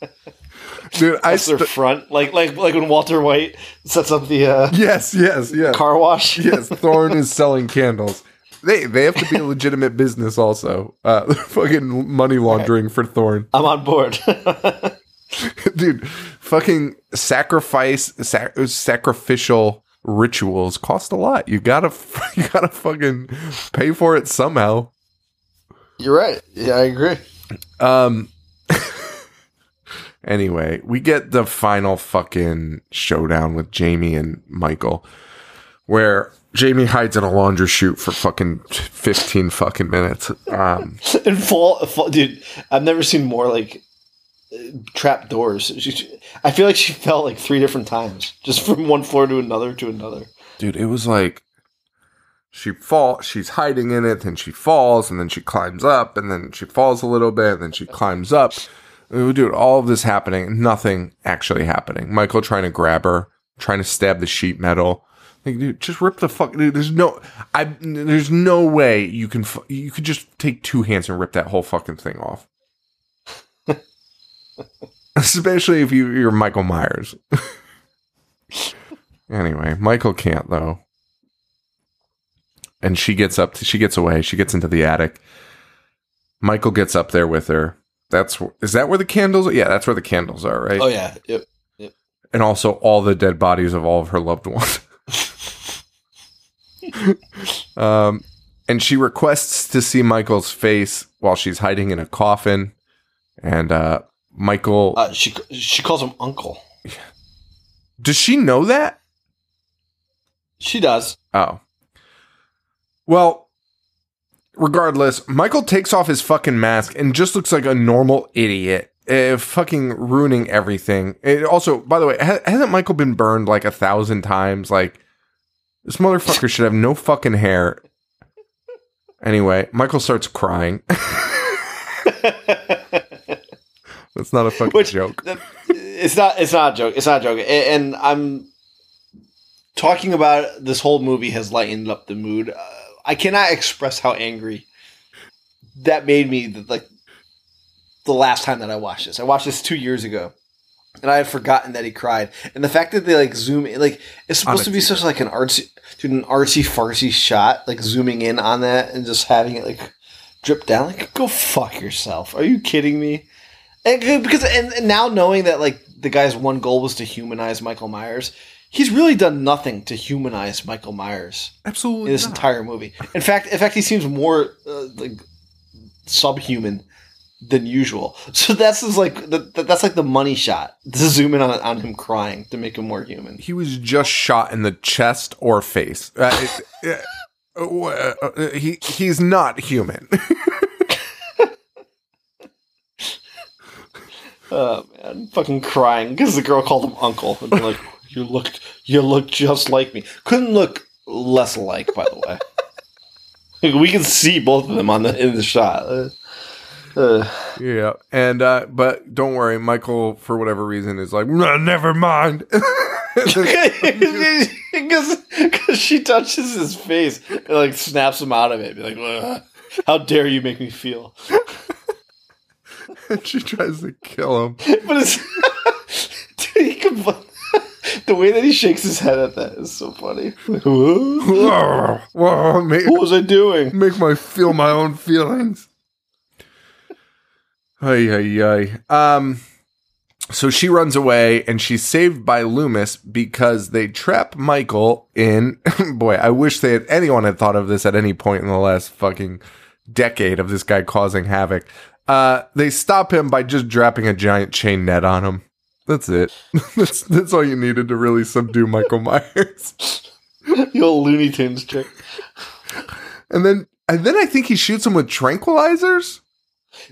Dude, I That's their front, like like like when Walter White sets up the uh, yes, yes, yes, car wash. yes. Thorn is selling candles. They they have to be a legitimate business also. Uh, fucking money laundering for Thorn. I'm on board. dude. Fucking sacrifice, sac- sacrificial rituals cost a lot. You gotta you gotta fucking pay for it somehow. You're right. Yeah, I agree. Um. Anyway, we get the final fucking showdown with Jamie and Michael, where Jamie hides in a laundry chute for fucking fifteen fucking minutes. Um, And fall, fall, dude. I've never seen more like uh, trap doors. She, I feel like she fell like three different times, just from one floor to another to another. dude, it was like she fall. She's hiding in it, then she falls, and then she climbs up, and then she falls a little bit, and then she climbs up. Dude, all of this happening, nothing actually happening. Michael trying to grab her, trying to stab the sheet metal. Like, dude, just rip the fuck. Dude, there's no, I. There's no way you can. You could just take two hands and rip that whole fucking thing off. Especially if you, you're Michael Myers. anyway, Michael can't though. And she gets up. she gets away. She gets into the attic. Michael gets up there with her. That's is that where the candles? Yeah, that's where the candles are, right? Oh yeah. Yep. and also all the dead bodies of all of her loved ones. um, and she requests to see Michael's face while she's hiding in a coffin. And uh, Michael, Uh, she she calls him uncle. does she know that? She does. Oh. Well, regardless, Michael takes off his fucking mask and just looks like a normal idiot. Uh, fucking ruining everything. It also, by the way, ha- hasn't Michael been burned like a thousand times? Like, this motherfucker should have no fucking hair. Anyway, Michael starts crying. That's not a fucking Which- joke. It's not. It's not a joke. It's not a joke. A- And I'm talking about this whole movie has lightened up the mood. Uh, I cannot express how angry that made me. The, like the last time that I watched this, I watched this two years ago, and I had forgotten that he cried. And the fact that they like zoom in, like it's supposed to be such like an artsy, dude, an artsy fartsy shot, like zooming in on that and just having it like drip down. Like, go fuck yourself. Are you kidding me? And because and, and now knowing that like the guy's one goal was to humanize Michael Myers, he's really done nothing to humanize Michael Myers Absolutely. in this not. entire movie. In fact, in fact, he seems more uh, like subhuman than usual. So that's just like the, that's like the money shot to zoom in on, on him crying to make him more human. he was just shot in the chest or face. Uh, it- uh, uh, he he's not human. Oh man, fucking crying because the girl called him uncle and like, "You looked, you look just like me." Couldn't look less alike, by the way. We can see both of them on the in the shot. Uh, uh, yeah, and uh, but don't worry, Michael for whatever reason is like, "Nah, never mind. because she touches his face and like snaps him out of it. Be like, "Ugh, how dare you make me feel? and she tries to kill him. But it's dude, he compl- the way that he shakes his head at that is so funny. Whoa, whoa, make, what was I doing? make my feel my own feelings. Ay, ay, ay. Um, so she runs away and she's saved by Loomis because they trap Michael in. boy, I wish they had anyone had thought of this at any point in the last fucking decade of this guy causing havoc. Uh, they stop him by just dropping a giant chain net on him. That's it. that's that's all you needed to really subdue Michael Myers. The old Looney Tunes trick. And then and then I think he shoots him with tranquilizers.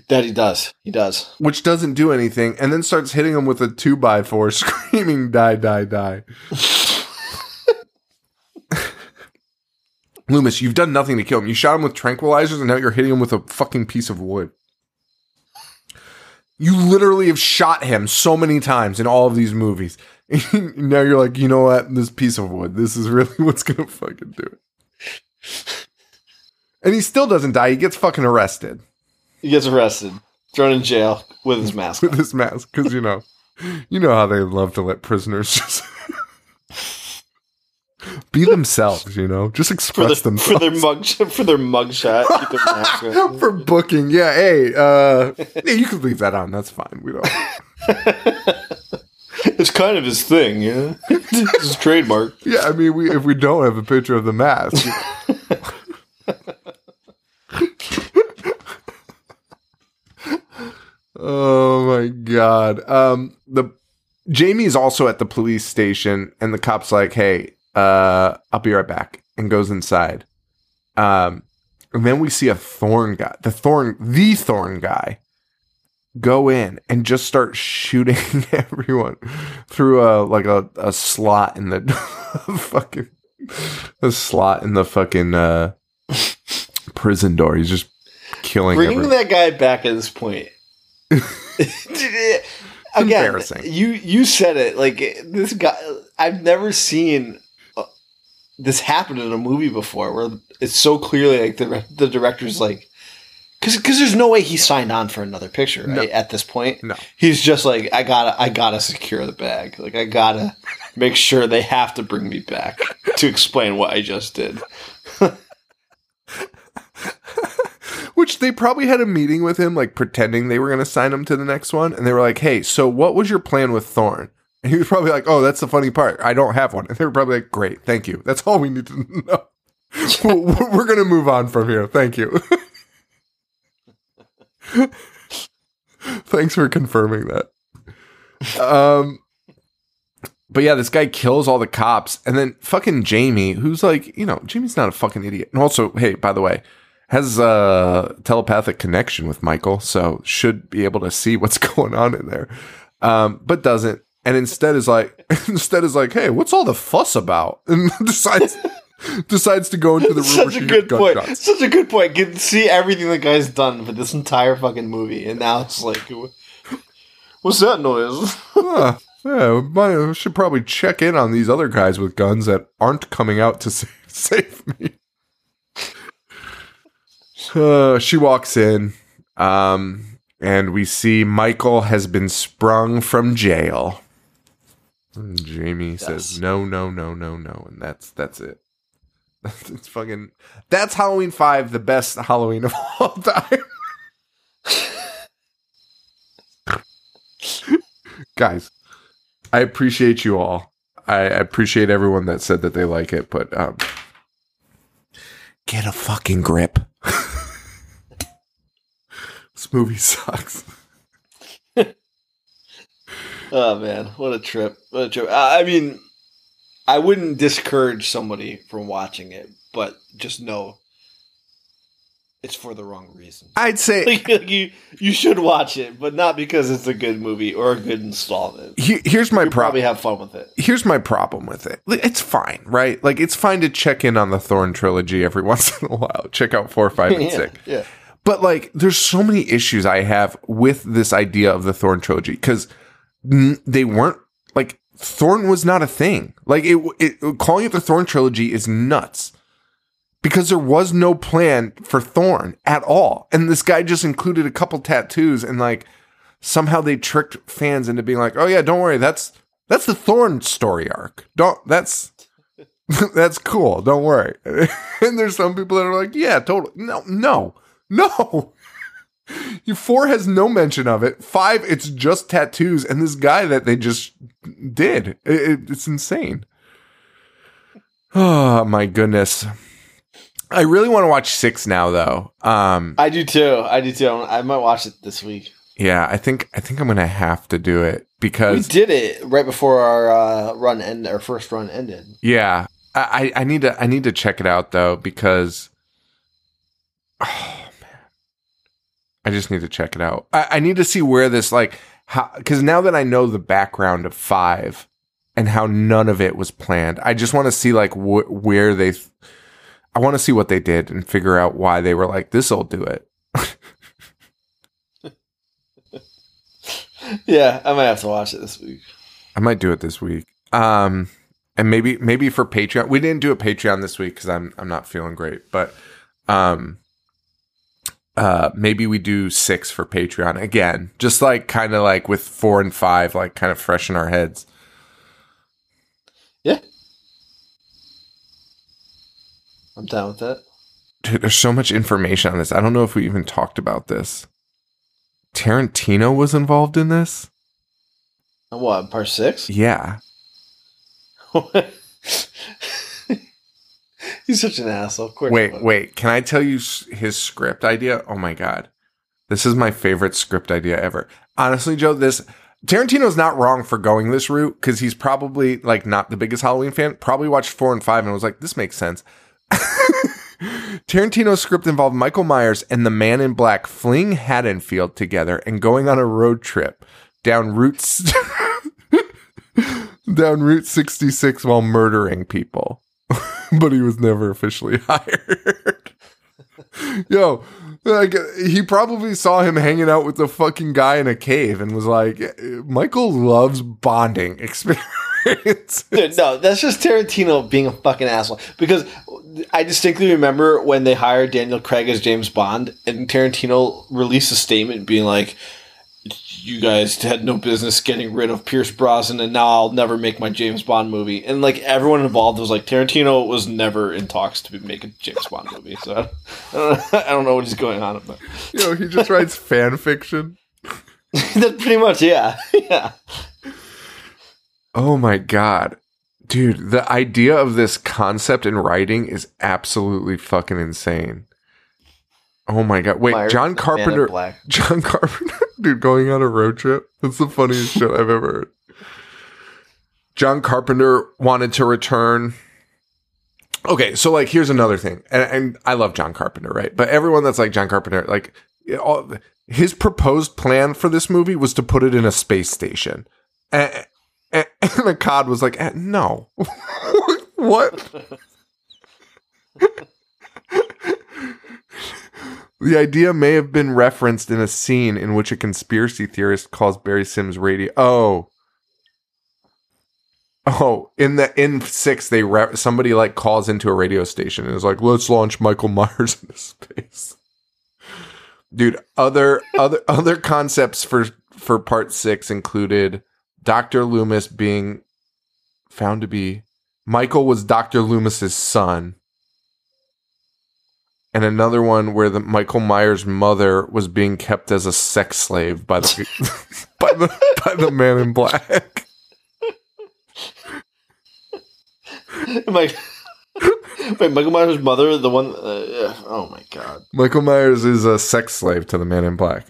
That he does. He does. which doesn't do anything, and then starts hitting him with a two by four, screaming, "Die, die, die!" Loomis, you've done nothing to kill him. You shot him with tranquilizers, and now you're hitting him with a fucking piece of wood. You literally have shot him so many times in all of these movies. now you're like, you know what? This piece of wood, this is really what's gonna fucking do it. And he still doesn't die. He gets fucking arrested. He gets arrested, thrown in jail with his mask. with his mask because you know, you know how they love to let prisoners just be themselves. You know, just For, express the, themselves for their mug for their mugshot. their. For booking. Yeah, hey, uh, yeah, you could leave that on. That's fine. We don't. It's kind of his thing, you know? it's his trademark. Yeah, I mean, we if we don't have a picture of the mask. oh my god. Um, the Jamie is also at the police station, and the cop's like, "Hey, uh, I'll be right back," and goes inside. Um, and then we see a Thorn guy, the Thorn, the Thorn guy, go in and just start shooting everyone through a like a, a slot in the fucking a slot in the fucking uh, prison door. He's just killing Bringing everyone. that guy back at this point. Again, Embarrassing. you you said it like this guy. I've never seen this happened in a movie before, where it's so clearly like the the director's like, because because there's no way he signed on for another picture right at this point. No. he's just like I gotta I gotta secure the bag. Like I gotta make sure they have to bring me back to explain what I just did. Which they probably had a meeting with him, like pretending they were going to sign him to the next one. And they were like, hey, so what was your plan with Thorn? And he was probably like, oh, that's the funny part. I don't have one. And they were probably like, great, thank you. That's all we need to know. we're going to move on from here. Thank you. Thanks for confirming that. Um, but yeah, this guy kills all the cops, and then fucking Jamie, who's like, you know, Jamie's not a fucking idiot. And also, hey, by the way, has a telepathic connection with Michael, so should be able to see what's going on in there, um, but doesn't. And instead is like, instead is like, hey, what's all the fuss about? And decides decides to go into the room. Such a good point. gunshots. Such a good point. Get to see everything the guy's done for this entire fucking movie, and now it's like, what's that noise? Huh. yeah, might- I should probably check in on these other guys with guns that aren't coming out to save, save me. Uh, she walks in, um, and we see Michael has been sprung from jail. And Jamie says, "No, no, no, no, no," and that's that's it. it's fucking. That's Halloween Five, the best Halloween of all time. Guys, I appreciate you all. I I appreciate everyone that said that they like it, but um, get a fucking grip. this movie sucks. Oh man, what a trip! What a trip! I I mean, I wouldn't discourage somebody from watching it, but just know it's for the wrong reason. I'd say Like, like you, you should watch it, but not because it's a good movie or a good installment. he- here's my You probably problem. have fun with it. Here's my problem with it. It's fine, right? Like it's fine to check in on the Thorn trilogy every once in a while. Check out four, five, and yeah, six. yeah. But like, there's so many issues I have with this idea of the Thorn trilogy because they weren't like Thorn was not a thing. Like it, it, calling it the Thorn trilogy is nuts because there was no plan for Thorn at all, and this guy just included a couple tattoos and like somehow they tricked fans into being like, oh yeah, don't worry, that's that's the Thorn story arc. Don't that's. That's cool. Don't worry. and there's some people that are like, yeah, totally. No, no, no. You four has no mention of it. Five, it's just tattoos and this guy that they just did. It- it- it's insane. Oh my goodness. I really want to watch six now though. Um, I do too. I do too. I might watch it this week. yeah, I think I think I'm gonna have to do it because We did it right before our uh, run end. Our first run ended. yeah, I, I need to I need to check it out though because oh I just need to check it out. I, I need to see where this like how because now that I know the background of five and how none of it was planned, I just want to see like wh- where they. I want to see what they did and figure out why they were like this'll do it. Yeah, I might have to watch it this week. I might do it this week. Um, and maybe maybe for Patreon, we didn't do a Patreon this week because I'm I'm not feeling great. But um, uh, maybe we do six for Patreon again, just like kind of like with four and five, like kind of fresh in our heads. Yeah, I'm down with that. Dude, there's so much information on this. I don't know if we even talked about this. Tarantino was involved in this. What part six? Yeah, He's such an asshole. Wait, wait. Can I tell you his script idea? Oh my god, this is my favorite script idea ever. Honestly, Joe, this Tarantino's not wrong for going this route because he's probably like not the biggest Halloween fan. Probably watched four and five and was like, this makes sense. Tarantino's script involved Michael Myers and the Man in Black fleeing Haddonfield together and going on a road trip down routes down Route 66 while murdering people. but he was never officially hired. Yo, like he probably saw him hanging out with the fucking guy in a cave and was like, Michael loves bonding experience. No, that's just Tarantino being a fucking asshole. Because I distinctly remember when they hired Daniel Craig as James Bond, and Tarantino released a statement being like, "You guys had no business getting rid of Pierce Brosnan, and now I'll never make my James Bond movie." And like everyone involved was like, Tarantino was never in talks to make a James Bond movie. So I don't, I don't know what he's going on about. you know, he just writes fan fiction. That's pretty much yeah, yeah. Oh my god. Dude, the idea of this concept in writing is absolutely fucking insane. Oh my god. Wait, Myers, John the Man in Carpenter. John Carpenter Dude, going on a road trip. That's the funniest shit I've ever heard. John Carpenter wanted to return. Okay, so like here's another thing. And, and I love John Carpenter, right? But everyone that's like John Carpenter, like all, his proposed plan for this movie was to put it in a space station. And, and, and Akkad was like, eh, no. what? The idea may have been referenced in a scene in which a conspiracy theorist calls Barry Simms radio. Oh, oh, in the in six, they re- somebody like calls into a radio station and is like, "Let's launch Michael Myers into space." Dude, other other other concepts for for part six included Doctor Loomis being found to be Michael was Doctor Loomis's son and another one where the Michael Myers mother was being kept as a sex slave by the by the by the man in black. Mike, wait, Michael Myers' mother, the one. Uh. Oh my god. Michael Myers is a sex slave to the man in black.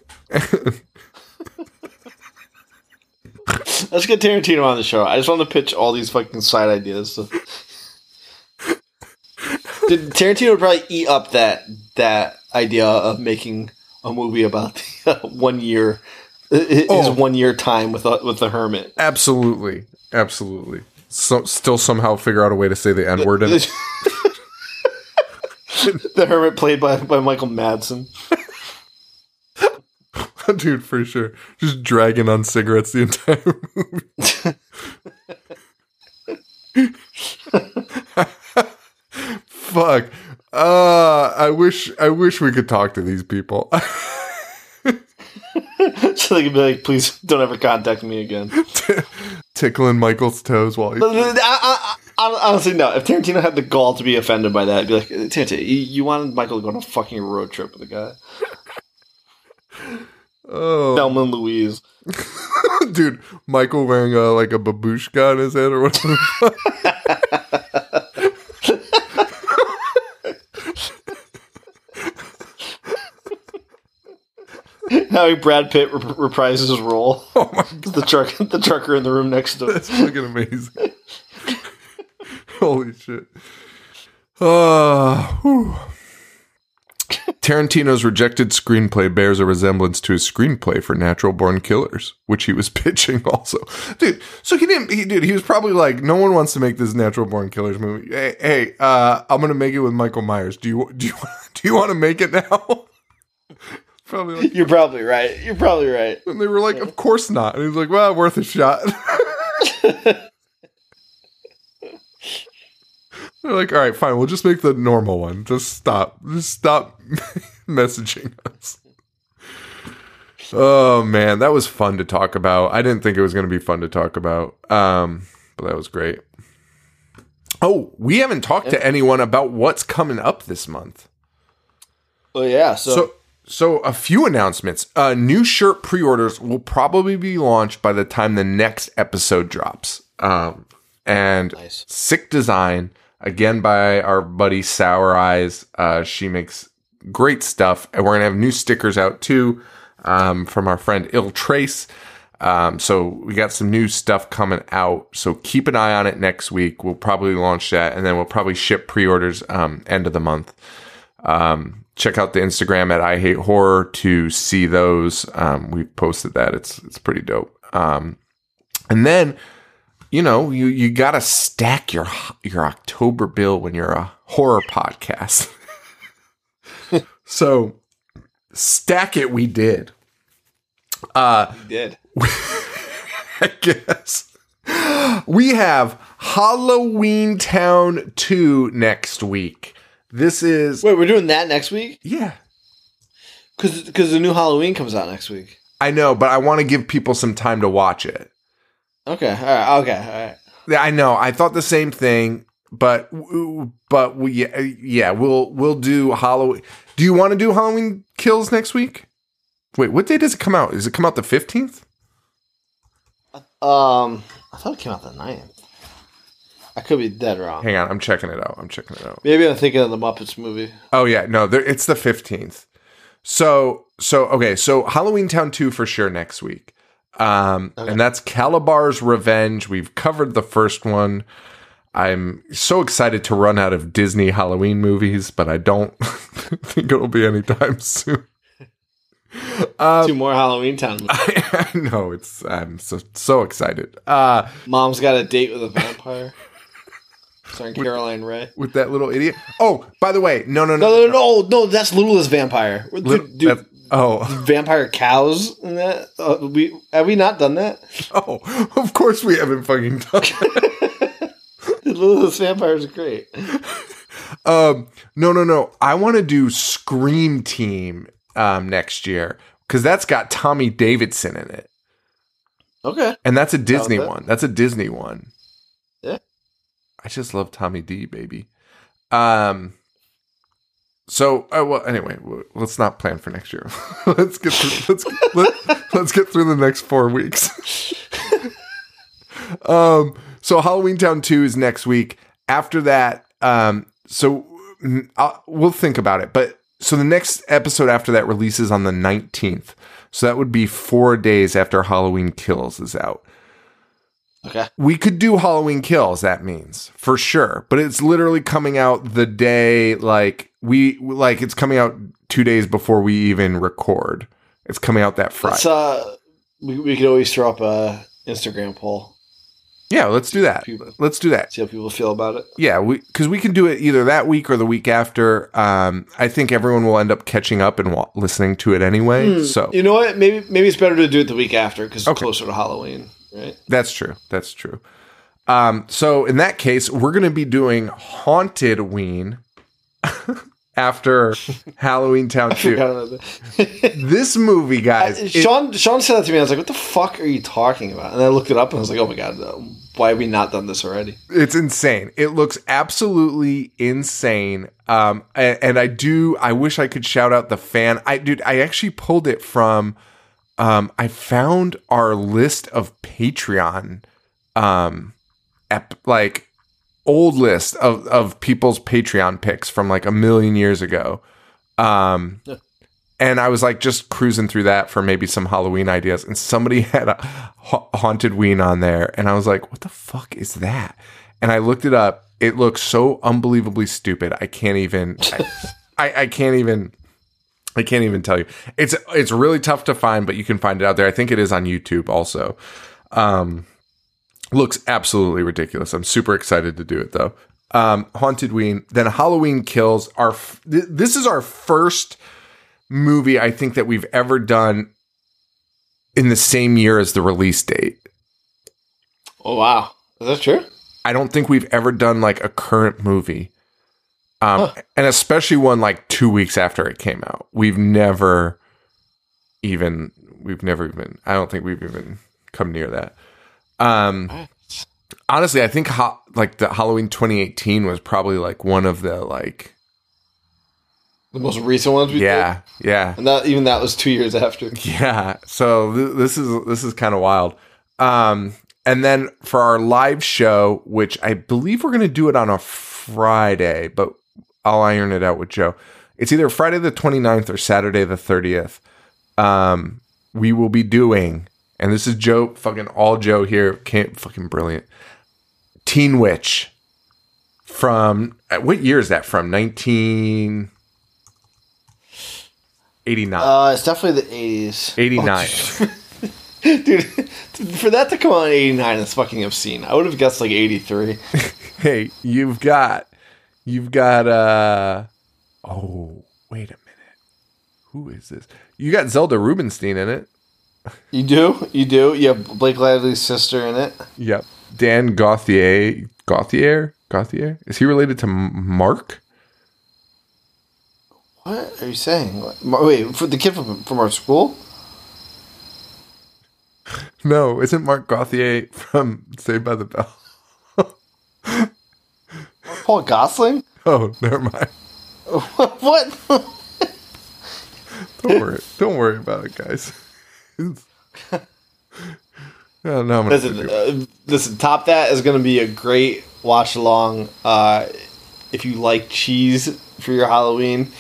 Let's get Tarantino on the show. I just want to pitch all these fucking side ideas. Tarantino would probably eat up that that idea of making a movie about the, uh, one year his Oh. one year time with uh, with the hermit. absolutely, absolutely. So, still somehow figure out a way to say the n word in it. the hermit played by by Michael Madsen. Dude, for sure. Just dragging on cigarettes the entire movie. Fuck. Uh I wish I wish we could talk to these people. so they could be like, please don't ever contact me again. Tickling Michael's toes while he's uh, I, I, I, honestly, no. If Tarantino had the gall to be offended by that, I'd be like, uh, Tarantino, you, you wanted Michael to go on a fucking road trip with a guy. Oh Thelma and Louise. dude, Michael wearing a like a babushka on his head or whatever. How Brad Pitt rep- reprises his role. oh my The truck, the trucker in the room next to him. That's fucking amazing. Holy shit. Uh, whew. Tarantino's rejected screenplay bears a resemblance to his screenplay for Natural Born Killers, which he was pitching also. Dude, so he didn't, he, dude, he was probably like, no one wants to make this Natural Born Killers movie. Hey, hey uh, I'm going to make it with Michael Myers. Do you, do you, do you want to make it now? Probably like, You're probably right. You're probably right. and they were like, of course not. And he was like, well, worth a shot. They're like, all right, fine. We'll just make the normal one. Just stop. Just stop messaging us. Oh man, that was fun to talk about. I didn't think it was going to be fun to talk about, um, but that was great. Oh, we haven't talked to anyone about what's coming up this month. Oh yeah. So, So, so a few announcements. Uh, new shirt pre-orders will probably be launched by the time the next episode drops. Um, and Nice. sick design again by our buddy Sour Eyes. Uh, she makes great stuff, and we're gonna have new stickers out too um, from our friend Ill Trace. Um, so we got some new stuff coming out. So keep an eye on it next week. We'll probably launch that, and then we'll probably ship pre-orders um, end of the month. Um, check out the Instagram at I Hate Horror to see those. Um, we posted that. It's it's pretty dope. Um, and then you know you you gotta stack your your October bill when you're a horror podcast. so stack it. We did. Uh, you did. I guess. We have Halloween Town 2 next week. This is Wait, we're doing that next week yeah. because because the new Halloween comes out next week. I know, but I want to give people some time to watch it. Okay. All right. Okay. All right. Yeah, I know. I thought the same thing, but but we yeah, yeah, we'll we'll do Halloween. Do you want to do Halloween Kills next week? Wait, what day does it come out? Does it come out the 15th? Um, I thought it came out the 9th. I could be dead wrong. Hang on, I'm checking it out. I'm checking it out. Maybe I'm thinking of the Muppets movie. Oh yeah, no, there, it's the 15th. So so okay, so Halloween Town 2 for sure next week. Um and that's Kalabar's Revenge. We've covered the first one. I'm so excited to run out of Disney Halloween movies, but I don't think it'll be anytime soon. Two more Halloween Town. movies. I know it's I'm so so excited. Uh Mom's got a date with a vampire. Starring Caroline Rhea. with that little idiot. Oh, by the way, no no no. No, no, no, no. That's Littlest Vampire. Li- Dude, dude, oh, vampire cows in that. Uh, we have we not done that? oh, of course we haven't fucking done. Littlest Vampires are great. Um, no, no, no. I want to do Scream Team um, next year because that's got Tommy Davidson in it, Okay. and that's a Disney that. one. That's a Disney one. I just love Tommy D, baby. Um. So, uh, well, anyway, let's not plan for next year. let's get through, let's let, let's get through the next four weeks. um. So, Halloween Town Two is next week. After that, um. So, mm, I'll, we'll think about it. But so the next episode after that releases on the nineteenth. So that would be four days after Halloween Kills is out Okay. we could do Halloween Kills. That means for sure, but it's literally coming out the day like we like it's coming out two days before we even record. It's coming out that Friday. Let's uh, we, we could always throw up a Instagram poll. yeah, let's do that. People- Let's do that. See how people feel about it. Yeah, we because we can do it either that week or the week after. Um, I think everyone will end up catching up and wa- listening to it anyway. So You know what? Maybe maybe it's better to do it the week after because it's Okay. closer to Halloween, right? That's true. That's true. Um, so in that case, we're going to be doing Haunted Ween after Halloween Town 2. Forgot about that. This movie, guys, it- Sean Sean said that to me. I was like, "What the fuck are you talking about?" And I looked it up and I was like, "Oh my god, uh, why have we not done this already?" it's insane. It looks absolutely insane. Um, a- and, I do. I wish I could shout out the fan. I dude, I actually pulled it from. Um, I found our list of Patreon, um, ep- like old list of of people's Patreon picks from like a million years ago. Um, Yeah. and I was like just cruising through that for maybe some Halloween ideas, and somebody had a ha- haunted ween on there, and I was like, "What the fuck is that?" And I looked it up. It looks so unbelievably stupid. I can't even. I, I, I can't even. I can't even tell you. It's it's really tough to find, but you can find it out there. I think it is on YouTube also. Um, looks absolutely ridiculous. I'm super excited to do it though. Um, Haunted Ween, then Halloween Kills. Our f- th- this is our first movie I think that we've ever done in the same year as the release date. Oh wow, is that true? I don't think we've ever done like a current movie. Um, and especially one like two weeks after it came out. We've never even, we've never even, I don't think we've even come near that. Um, honestly, I think ho- like the Halloween 2018 was probably like one of the like, The most recent ones we did, yeah, yeah, and that even that was two years after. Yeah. So th- this is this is kind of wild. Um, and then for our live show, which I believe we're going to do it on a Friday, but I'll iron it out with Joe. It's either Friday the 29th or Saturday the 30th. Um, we will be doing, and this is Joe, fucking all Joe here, can't fucking brilliant. Teen Witch from uh, what year is that from? 1989. Uh, it's definitely the eighties. 89. Dude, for that to come out in '89 is fucking obscene. I would have guessed like '83. hey, you've got you've got uh oh, wait a minute. Who is this? You got Zelda Rubinstein in it. You do, you do. You have Blake Lively's sister in it. Yep. Dan Gauthier Gauthier? Gauthier? Is he related to M- Mark? What are you saying? Wait, for the kid from from our school? No, isn't Mark Gauthier from Saved by the Bell? Paul Gosling? Oh, never mind. what? Don't worry. Don't worry about it, guys. no, no, I'm listen, uh, listen. Top that is going to be a great watch along. Uh, if you like cheese for your Halloween,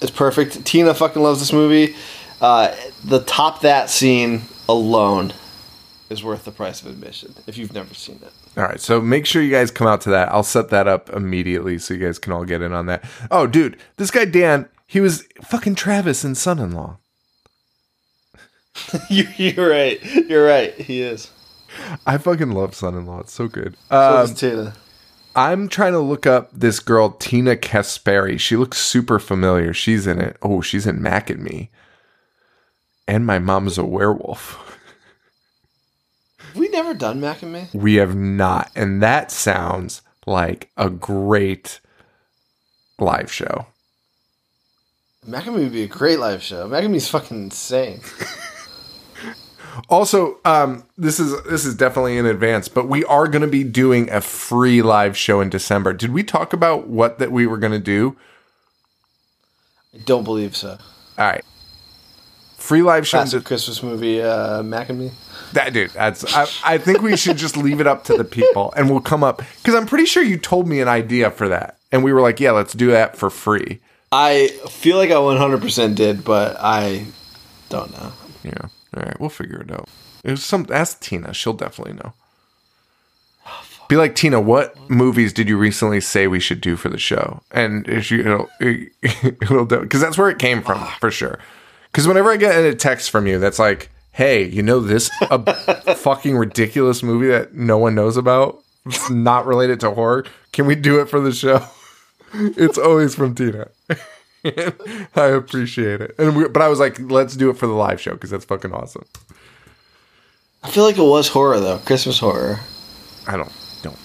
It's perfect. Tina fucking loves this movie. Uh, the top that scene alone is worth the price of admission if you've never seen it. All right, so make sure you guys come out to that. I'll set that up immediately so you guys can all get in on that. Oh, dude, this guy Dan, he was fucking Travis and Son-in-Law. you, you're right. You're right. He is. I fucking love Son-in-Law. It's so good. So Um, does Tina. I'm trying to look up this girl Tina Caspary. She looks super familiar. She's in it. Oh, she's in Mac and Me. And my mom's a werewolf. Have we never done Mac and Me? We have not, and that sounds like a great live show. Mac and Me would be a great live show. Mac and Me's fucking insane. Also, um, this is this is definitely in advance, but we are going to be doing a free live show in December. Did we talk about what that we were going to do? I don't believe so. All right, free live show. Classic Christmas movie, uh, Mac and Me. That dude, that's. I, I think we should just leave it up to the people, and we'll come up because I'm pretty sure you told me an idea for that, and we were like, "Yeah, let's do that for free." I feel like I 100% did, but I don't know. Yeah, all right, we'll figure it out. It was some. Ask Tina; she'll definitely know. Be like Tina. What movies did you recently say we should do for the show? And if you, it'll, it'll do because that's where it came from for sure. Because whenever I get a text from you, that's like, "Hey, you know this a fucking ridiculous movie that no one knows about? It's not related to horror. Can we do it for the show?" It's always from Tina. I appreciate it, and we, but I was like, "Let's do it for the live show because that's fucking awesome." I feel like it was horror, though. Christmas horror. I don't don't.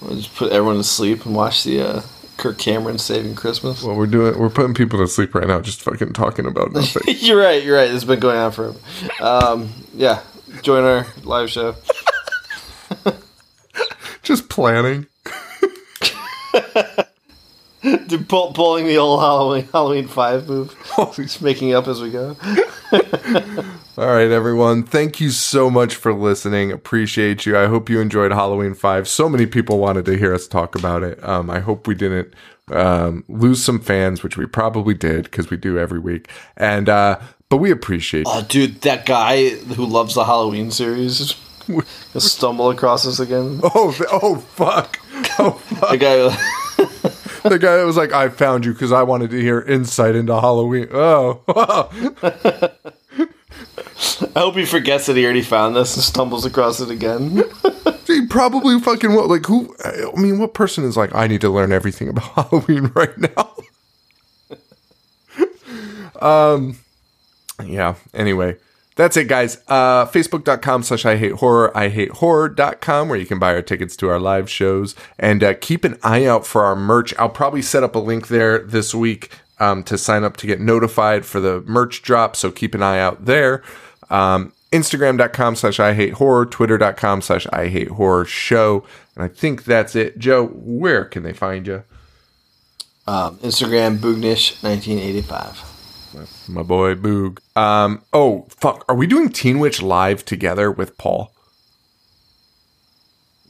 We'll just put everyone to sleep and watch the uh, Kirk Cameron Saving Christmas. Well, we're doing we're putting people to sleep right now, just fucking talking about nothing. you're right. You're right. It's been going on forever. Um, yeah. Join our live show. just planning. Pull, pulling the old Halloween Halloween five move. Just making up as we go. All right, everyone. Thank you so much for listening. Appreciate you. I hope you enjoyed Halloween Five. So many people wanted to hear us talk about it. Um, I hope we didn't um, lose some fans, which we probably did because we do every week. And uh, but we appreciate. Oh, dude, that guy who loves the Halloween series stumble across us again. Oh, oh, fuck. Oh, fuck. The guy. The guy that was like, I found you because I wanted to hear insight into Halloween. Oh, I hope he forgets that he already found this and stumbles across it again. he probably fucking what? Like, who? I mean, what person is like, I need to learn everything about Halloween right now? um, yeah. Anyway, that's it, guys. Uh, Facebook.com slash I hate horror, I hate horror.com, where you can buy our tickets to our live shows. And uh, keep an eye out for our merch. I'll probably set up a link there this week um, to sign up to get notified for the merch drop. So keep an eye out there. Um, Instagram.com slash I hate horror, Twitter.com slash I hate horror show. And I think that's it. Joe, where can they find you? Um, Instagram Boognish 1985. My boy Boog. Um, oh, fuck. Are we doing Teen Witch live together with Paul?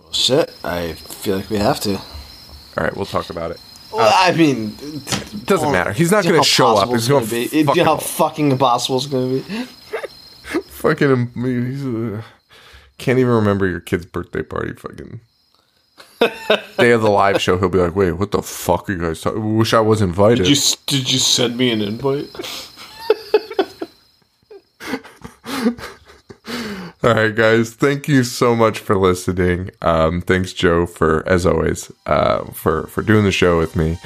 Well, shit. I feel like we have to. All right, we'll talk about it. Well, I mean, It doesn't matter. He's not going to show up. It's going to be. fucking, Do you know how fucking impossible it's going to be? fucking. He's, uh, can't even remember your kid's birthday party. Fucking day of the live show. He'll be like, "Wait, what the fuck are you guys talking? Wish I was invited." Did you did you send me an invite? All right, guys. Thank you so much for listening. Um, thanks, Joe, for as always, uh, for for doing the show with me,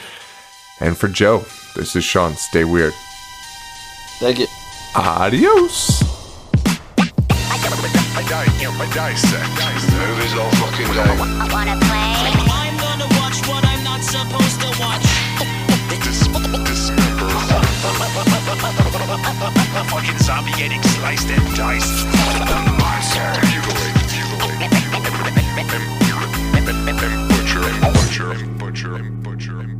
and for Joe. This is Sean. Stay weird. Thank you. Adios. I die, I dissect movies all fucking day. I wanna play. I'm gonna watch what I'm not supposed to watch. Dis- dismember. Fucking zombie getting sliced and diced. Monster. Mutilate. Mutilate. And butcher. Butcher. Butcher. Butcher. Butcher.